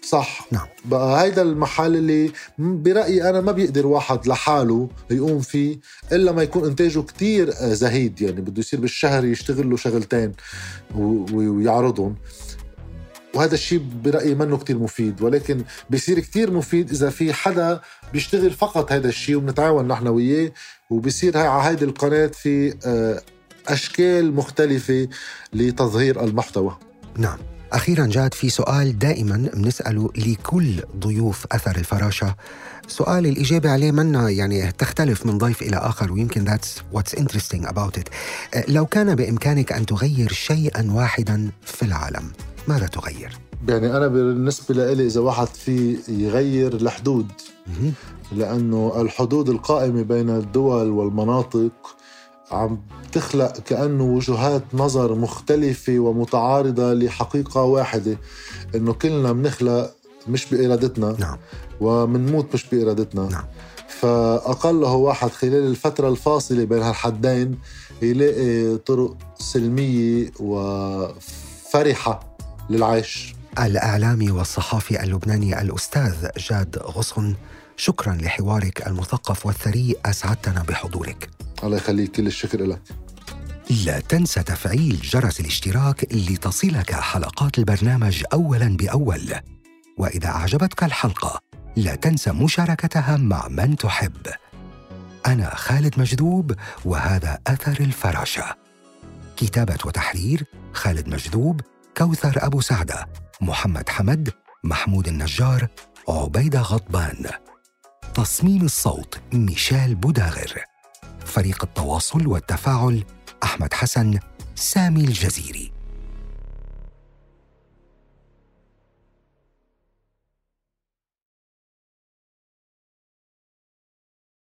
صح. نعم. بقى هيدا المحل اللي برأيي أنا ما بيقدر واحد لحاله يقوم فيه إلا ما يكون إنتاجه كتير آه، زهيد يعني بده يصير بالشهر يشتغل له شغلتين ويعرضهم. وهذا الشيء برأيي منه كتير مفيد ولكن بيصير كتير مفيد إذا في حدا بيشتغل فقط هذا الشيء وبنتعاون نحن وياه وبصير على هيدي القناة في آه، أشكال مختلفة لتظهير المحتوى. نعم. أخيرا جاد في سؤال دائما بنسأله لكل ضيوف أثر الفراشة. سؤال الإجابة عليه منا يعني تختلف من ضيف إلى آخر ويمكن that's what's interesting about it. لو كان بإمكانك أن تغير شيئا واحدا في العالم ماذا تغير؟ يعني أنا بالنسبة لي إذا واحد في يغير الحدود لأنه الحدود القائمة بين الدول والمناطق عم تخلق كأنه وجهات نظر مختلفة ومتعارضة لحقيقة واحدة إنه كلنا بنخلق مش بإرادتنا نعم. ومنموت مش بإرادتنا نعم. فأقله واحد خلال الفترة الفاصلة بين هالحدين يلاقي طرق سلمية وفرحة للعيش الإعلامي والصحافي اللبناني الأستاذ جاد غصن شكرا لحوارك المثقف والثري أسعدتنا بحضورك الله يخليك كل الشكر لك. لا تنسى تفعيل جرس الاشتراك لتصلك حلقات البرنامج اولا بأول. وإذا أعجبتك الحلقة لا تنسى مشاركتها مع من تحب. أنا خالد مجذوب وهذا أثر الفراشة. كتابة وتحرير خالد مجذوب كوثر أبو سعدة محمد حمد محمود النجار عبيدة غضبان. تصميم الصوت ميشيل بوداغر. فريق التواصل والتفاعل أحمد حسن سامي الجزيري.